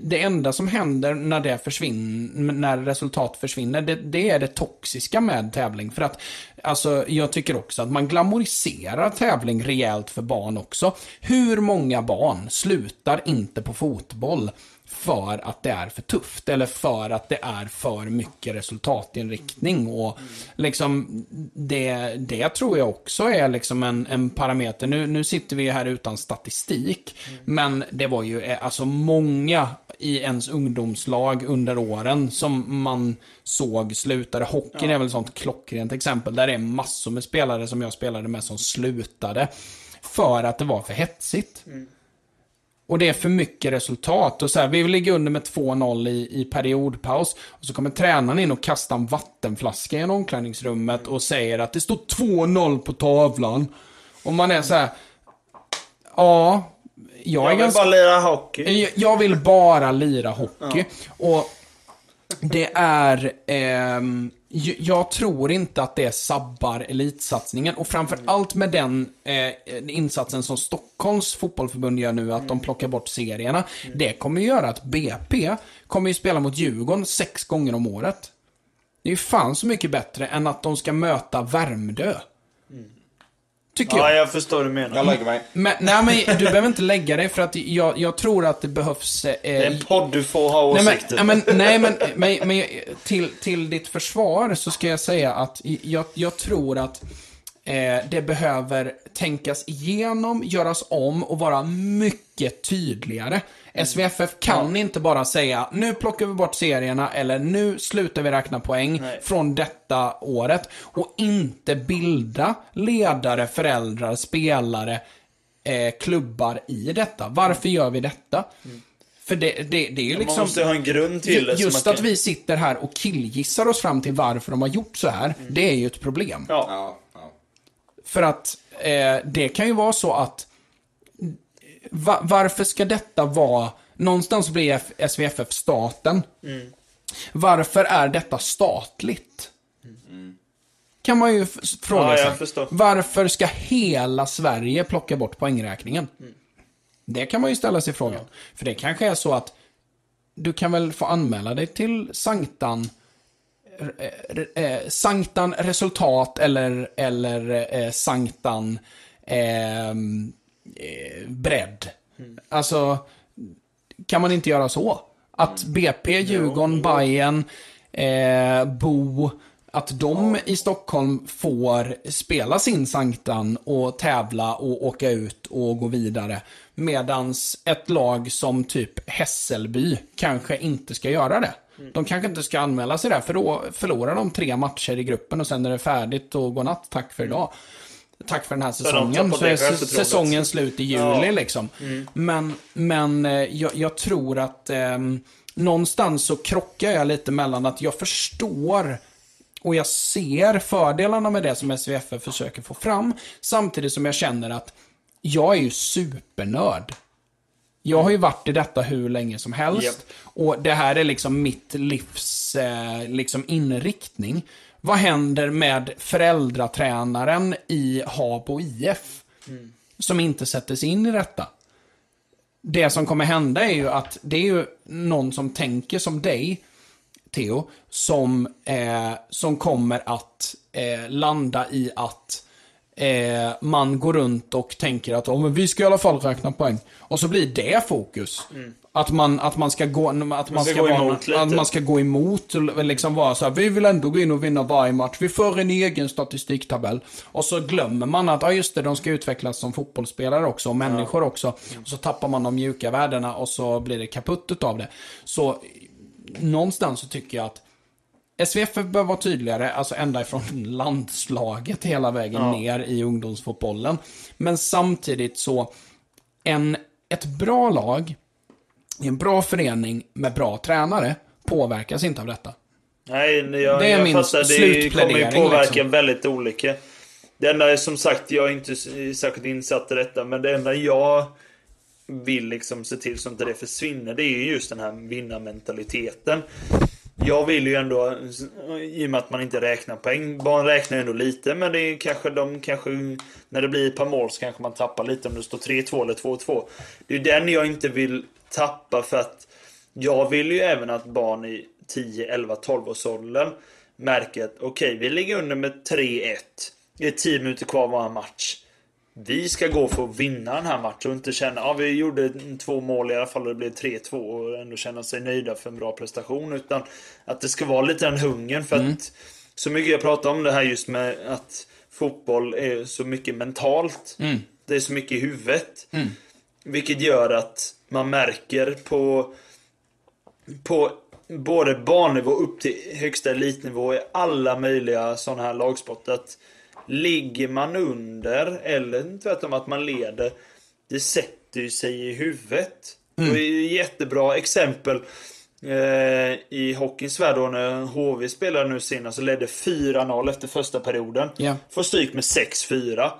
det enda som händer när, det försvinner, när resultat försvinner, det, det är det toxiska med tävling. För att, alltså, jag tycker också att man glamoriserar tävling rejält för barn också. Hur många barn slutar inte på fotboll för att det är för tufft eller för att det är för mycket resultatinriktning. Och liksom det, det tror jag också är liksom en, en parameter. Nu, nu sitter vi här utan statistik, men det var ju eh, alltså många i ens ungdomslag under åren som man såg slutade. Hockeyn är väl ett sånt klockrent exempel. Där det är massor med spelare som jag spelade med som slutade. För att det var för hetsigt. Och det är för mycket resultat. Och så här, vi ligger under med 2-0 i, i periodpaus. Och så kommer tränaren in och kastar en vattenflaska i omklädningsrummet och säger att det står 2-0 på tavlan. Och man är så här. Ja, jag Jag vill ganska... bara lira hockey. Jag- Jag vill bara lira hockey. Och det är... ehm, jag tror inte att det sabbar elitsatsningen. Och framför allt med den eh, insatsen som Stockholms fotbollförbund gör nu, att de plockar bort serierna. Det kommer ju göra att BP kommer ju spela mot Djurgården sex gånger om året. Det är ju fan så mycket bättre än att de ska möta Värmdö. Tycker jag. Ja, jag förstår vad du menar. Jag lägger mig. Men, nej, men du behöver inte lägga dig för att jag, jag tror att det behövs... Eh, Det är en podd du får ha nej, men, åsikter. ja, men, nej, men, men, men till, till ditt försvar så ska jag säga att jag, jag tror att eh, det behöver tänkas igenom, göras om och vara mycket tydligare. SVFF kan inte bara säga nu plockar vi bort serierna eller nu slutar vi räkna poäng Nej. från detta året och inte bilda ledare, föräldrar, spelare, eh, klubbar i detta. Varför gör vi detta? För det, det, det är ju Man liksom... måste ha en grund till det. Just man att kan- vi sitter här och killgissar oss fram till varför de har gjort så här, det är ju ett problem. Ja. Ja, ja. För att eh, det kan ju vara så att va, varför ska detta vara, någonstans blir SVFF staten. Varför är detta statligt? Kan man ju fråga Ja, sig. Varför ska hela Sverige plocka bort poängräkningen? Det kan man ju ställa sig frågan. För det kanske är så att du kan väl få anmäla dig till Sanktan eh, eh, Sanktan resultat eller, eller eh, Sanktan ehm, eh, bredd. Alltså, kan man inte göra så? Att BP, Djurgården, Bayern, eh, Bo, att de i Stockholm får spela sin Sanktan och tävla och åka ut och gå vidare. Medans ett lag som typ Hässelby kanske inte ska göra det. De kanske inte ska anmäla sig där, för då förlorar de tre matcher i gruppen och sen är det färdigt och godnatt, tack för idag. Tack för den här säsongen. Så är säsongen slut i juli Ja. liksom. Men, men eh, jag, jag tror att ehm, någonstans så krockar jag lite mellan att jag förstår och jag ser fördelarna med det som SVFF försöker få fram. Samtidigt som jag känner att jag är ju supernörd. Jag har ju varit i detta hur länge som helst. Japp. Och det här är liksom mitt livs eh, liksom inriktning. Vad händer med föräldratränaren i Habo IF? Som inte sätter sig in i detta. Det som kommer hända är ju att det är ju någon som tänker som dig, Theo, som, eh, som kommer att eh, landa i att eh, man går runt och tänker att oh, men vi ska i alla fall räkna poäng. Och så blir det fokus. Att, man, att man ska gå, att man ska ska gå vara, emot lite. att man ska gå emot och liksom vara så här, vi vill ändå gå in och vinna varje match. Vi för en egen statistiktabell. Och så glömmer man att, ja just det, de ska utvecklas som fotbollsspelare också, och människor också. Och så tappar man de mjuka värdena och så blir det kaputt utav det. Så någonstans så tycker jag att SVFF bör vara tydligare, alltså ända ifrån landslaget hela vägen ner i ungdomsfotbollen. Men samtidigt så, en, ett bra lag, i en bra förening med bra tränare, påverkas inte av detta. Nej, jag, Det är jag min fattar. Det kommer ju påverka liksom. väldigt olika. Det enda är som sagt, jag är inte särskilt insatt i detta, men det enda jag vill liksom se till så att det försvinner, det är ju just den här vinnarmentaliteten. Jag vill ju ändå, i och med att man inte räknar poäng, barn räknar ju ändå lite, men det är kanske de kanske, när det blir ett par mål så kanske man tappar lite om det står 3-2 eller 2-2. Det är ju den jag inte vill tappa för att jag vill ju även att barn i 10, 11, 12 års åldern märker att okej, vi ligger under med 3-1. Det är 10 minuter kvar av vår match. Vi ska gå för att vinna den här matchen och inte känna att ja, vi gjorde två mål i alla fall och det blev 3-2 och ändå känna sig nöjda för en bra prestation. Utan att det ska vara lite den hungern för att så mycket jag pratar om det här just med att fotboll är så mycket mentalt. Det är så mycket i huvudet. Vilket gör att man märker på på både barnnivå upp till högsta elitnivå i alla möjliga sådana här lagsporter. Att ligger man under, eller tvärtom att man leder, det sätter ju sig i huvudet. Mm. Det är ett jättebra exempel eh, i hockeyns värld då när HV spelade nu senast och ledde 4-0 efter första perioden. Ja. Får stryk med 6-4.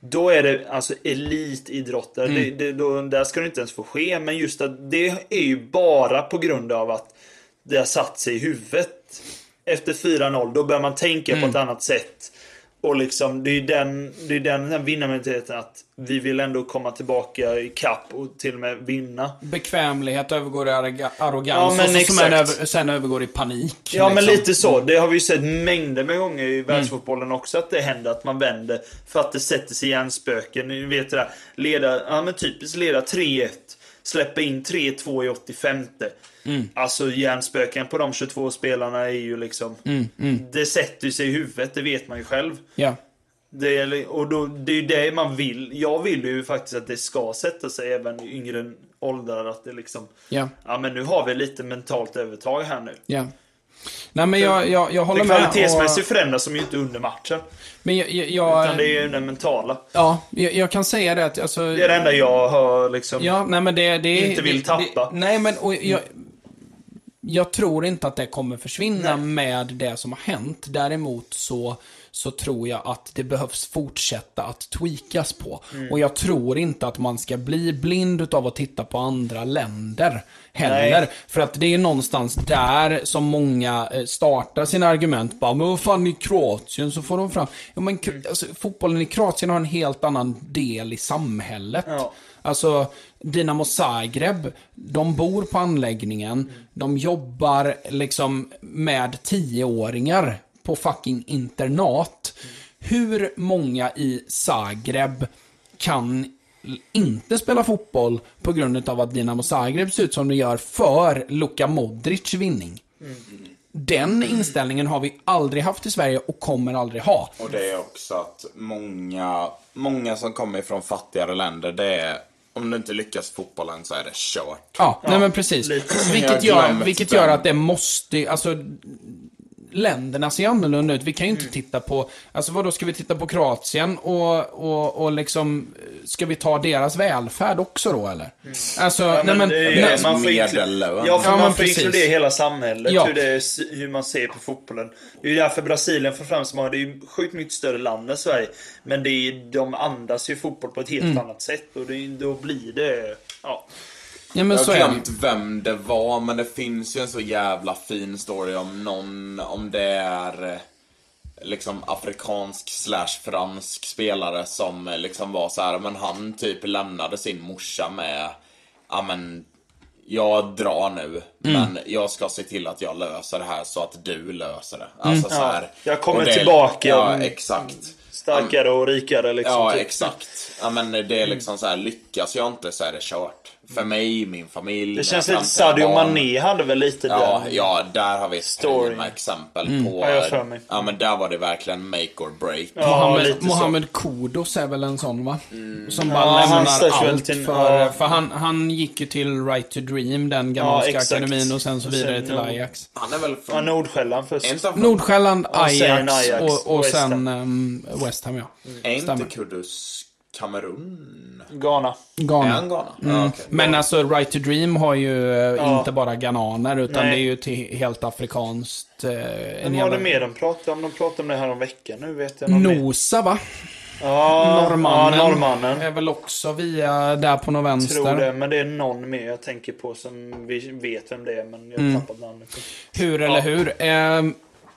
Då är det alltså elitidrottare. Det, det, då, där ska det inte ens få ske. Men just att det är ju bara på grund av att det har satt sig i huvudet. Efter 4-0, då börjar man tänka på ett annat sätt. Och liksom, det är ju den, det är den, den vinnarmentaliteten att vi vill ändå komma tillbaka i kapp och till och med vinna. Bekvämlighet övergår i arroga- Ja, arrogans men och så som över, sen övergår i panik. Ja, men liksom. lite så. Det har vi ju sett mängder med gånger i världsfotbollen också. Att det händer att man vänder för att det sätter sig i hjärnspöken. Ni vet det där. Leda, ja men typiskt leda 3-1. Släppa in 3-2 i 85. Alltså hjärnspöken på de 22 spelarna är ju liksom... Det sätter sig i huvudet, det vet man ju själv. Ja. Det är, och då, det är ju det man vill. Jag vill ju faktiskt att det ska sätta sig även i yngre åldrar. Att det liksom... Ja. Ja men nu har vi lite mentalt övertag här nu. Ja. Nej, men jag, jag, jag håller med. kvalitetsmässigt och- förändras de ju inte under matchen. Men jag, jag, Utan det är ju den mentala. ja, jag, jag kan säga det att alltså, Det är det enda jag har liksom... Ja, nej men det... det Inte vill tappa. Det, nej, men och jag, jag tror inte att det kommer försvinna med det som har hänt. Däremot så, så tror jag att det behövs fortsätta att tweakas på. Mm. Och jag tror inte att man ska bli blind utav att titta på andra länder heller. Nej. För att det är någonstans där som många eh, startar sina argument. Bara, men vad fan i Kroatien så får de fram... Ja, men alltså, fotbollen i Kroatien har en helt annan del i samhället. Ja. Alltså, Dinamo Zagreb, de bor på anläggningen, de jobbar liksom med tioåringar på fucking internat. Hur många i Zagreb kan inte spela fotboll på grund av att Dinamo Zagreb ser ut som det gör för Luka Modric vinning? Den inställningen har vi aldrig haft i Sverige och kommer aldrig ha. Och det är också att många, många som kommer från fattigare länder, det är om du inte lyckas fotbollen så är det kört. Ja, nej men precis. Vilket gör, vilket gör att det måste, alltså länderna ser annorlunda ut. Vi kan ju inte titta på, alltså vadå, ska vi titta på Kroatien och, och, och liksom, ska vi ta deras välfärd också då eller? Alltså, nej men, det nej, man får medellön. Ja, Ja, men man får inkludera hela samhället. Ja. Hur, det är, hur man ser på fotbollen. Det är ju därför Brasilien får fram så många. Det är ju sjukt mycket större land än Sverige. Men det är, de andas ju fotboll på ett helt Mm. annat sätt. Och det, då blir det... Ja. Ja men Jag har glömt vem det var, men det finns ju en så jävla fin story om någon, om det är eh, liksom afrikansk slash fransk spelare som eh, liksom var så här, men han typ lämnade sin morsa med, ja men jag drar nu, Mm. men jag ska se till att jag löser det här så att du löser det. Alltså så här, Mm. Jag kommer det- tillbaka. Ja, exakt. Starkare och rikare liksom. Ja, typ. exakt. Ja, men det är liksom så här, lyckas jag inte så är det kört. För mig, min familj, Det känns lite Sadio. Mané hade väl lite Ja, den. ja, där har vi ett Story. exempel på... Mm. Ja, jag för mig. Ja, men där var det verkligen make or break. Ja, Mohammed, lite så. Mohammed Kudos är väl en sån va? Som bara Ja, han lämnar störs väl allt till- för, ja. för han, han gick ju till Right to Dream, den gammalska exakt. akademin och sen så Och vidare sen, till ja. Ajax. Han är väl Ja, från... Nordsjälland först. Inte, Nordsjälland, Och sen Ajax, Ajax och, och West sen Ham. um, West Ham ja. är inte stämmer. Kudus Kamerun? Ghana. Ghana. han Ghana? Mm. Ja, okej. Men alltså, Right to Dream har ju eh, Ja. inte bara ghananer, utan Nej. det är ju till helt afrikanskt. Eh, en Men vad var det mer de pratade om? De pratade om det här om veckan nu vet jag. Nosa va? Ja, Norrmannen. Ja, norrmannen. Är väl också via där på någon vänster. Tror det, men det är någon mer jag tänker på som vi vet vem det är, men jag har Mm. tappat namnet. Hur eller Ja. hur. Eh,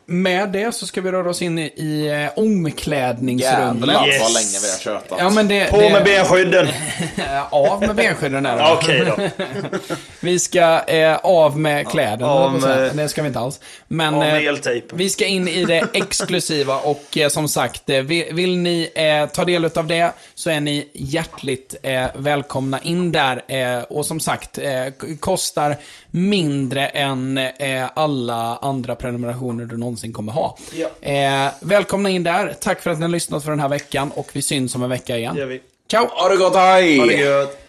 med det så ska vi röra oss in i, eh, omklädningsrummet. Jävlar Yes. vad länge vi har tjötat. Ja, men det, På det, med benskydden! Av med benskydden är det. Okej då. Vi ska eh, av med kläderna, av med- det ska vi inte alls. Men eh, vi ska in i det exklusiva och eh, som sagt, eh, vill, vill ni eh, ta del av det så är ni hjärtligt eh, välkomna in där. Eh, och som sagt, eh, kostar mindre än eh, alla andra prenumerationer du någonsin kommer ha. Ja. Eh, välkomna in där. Tack för att ni har lyssnat för den här veckan och vi syns om en vecka igen. Ciao! Ha det gott, hej! Ha det gött!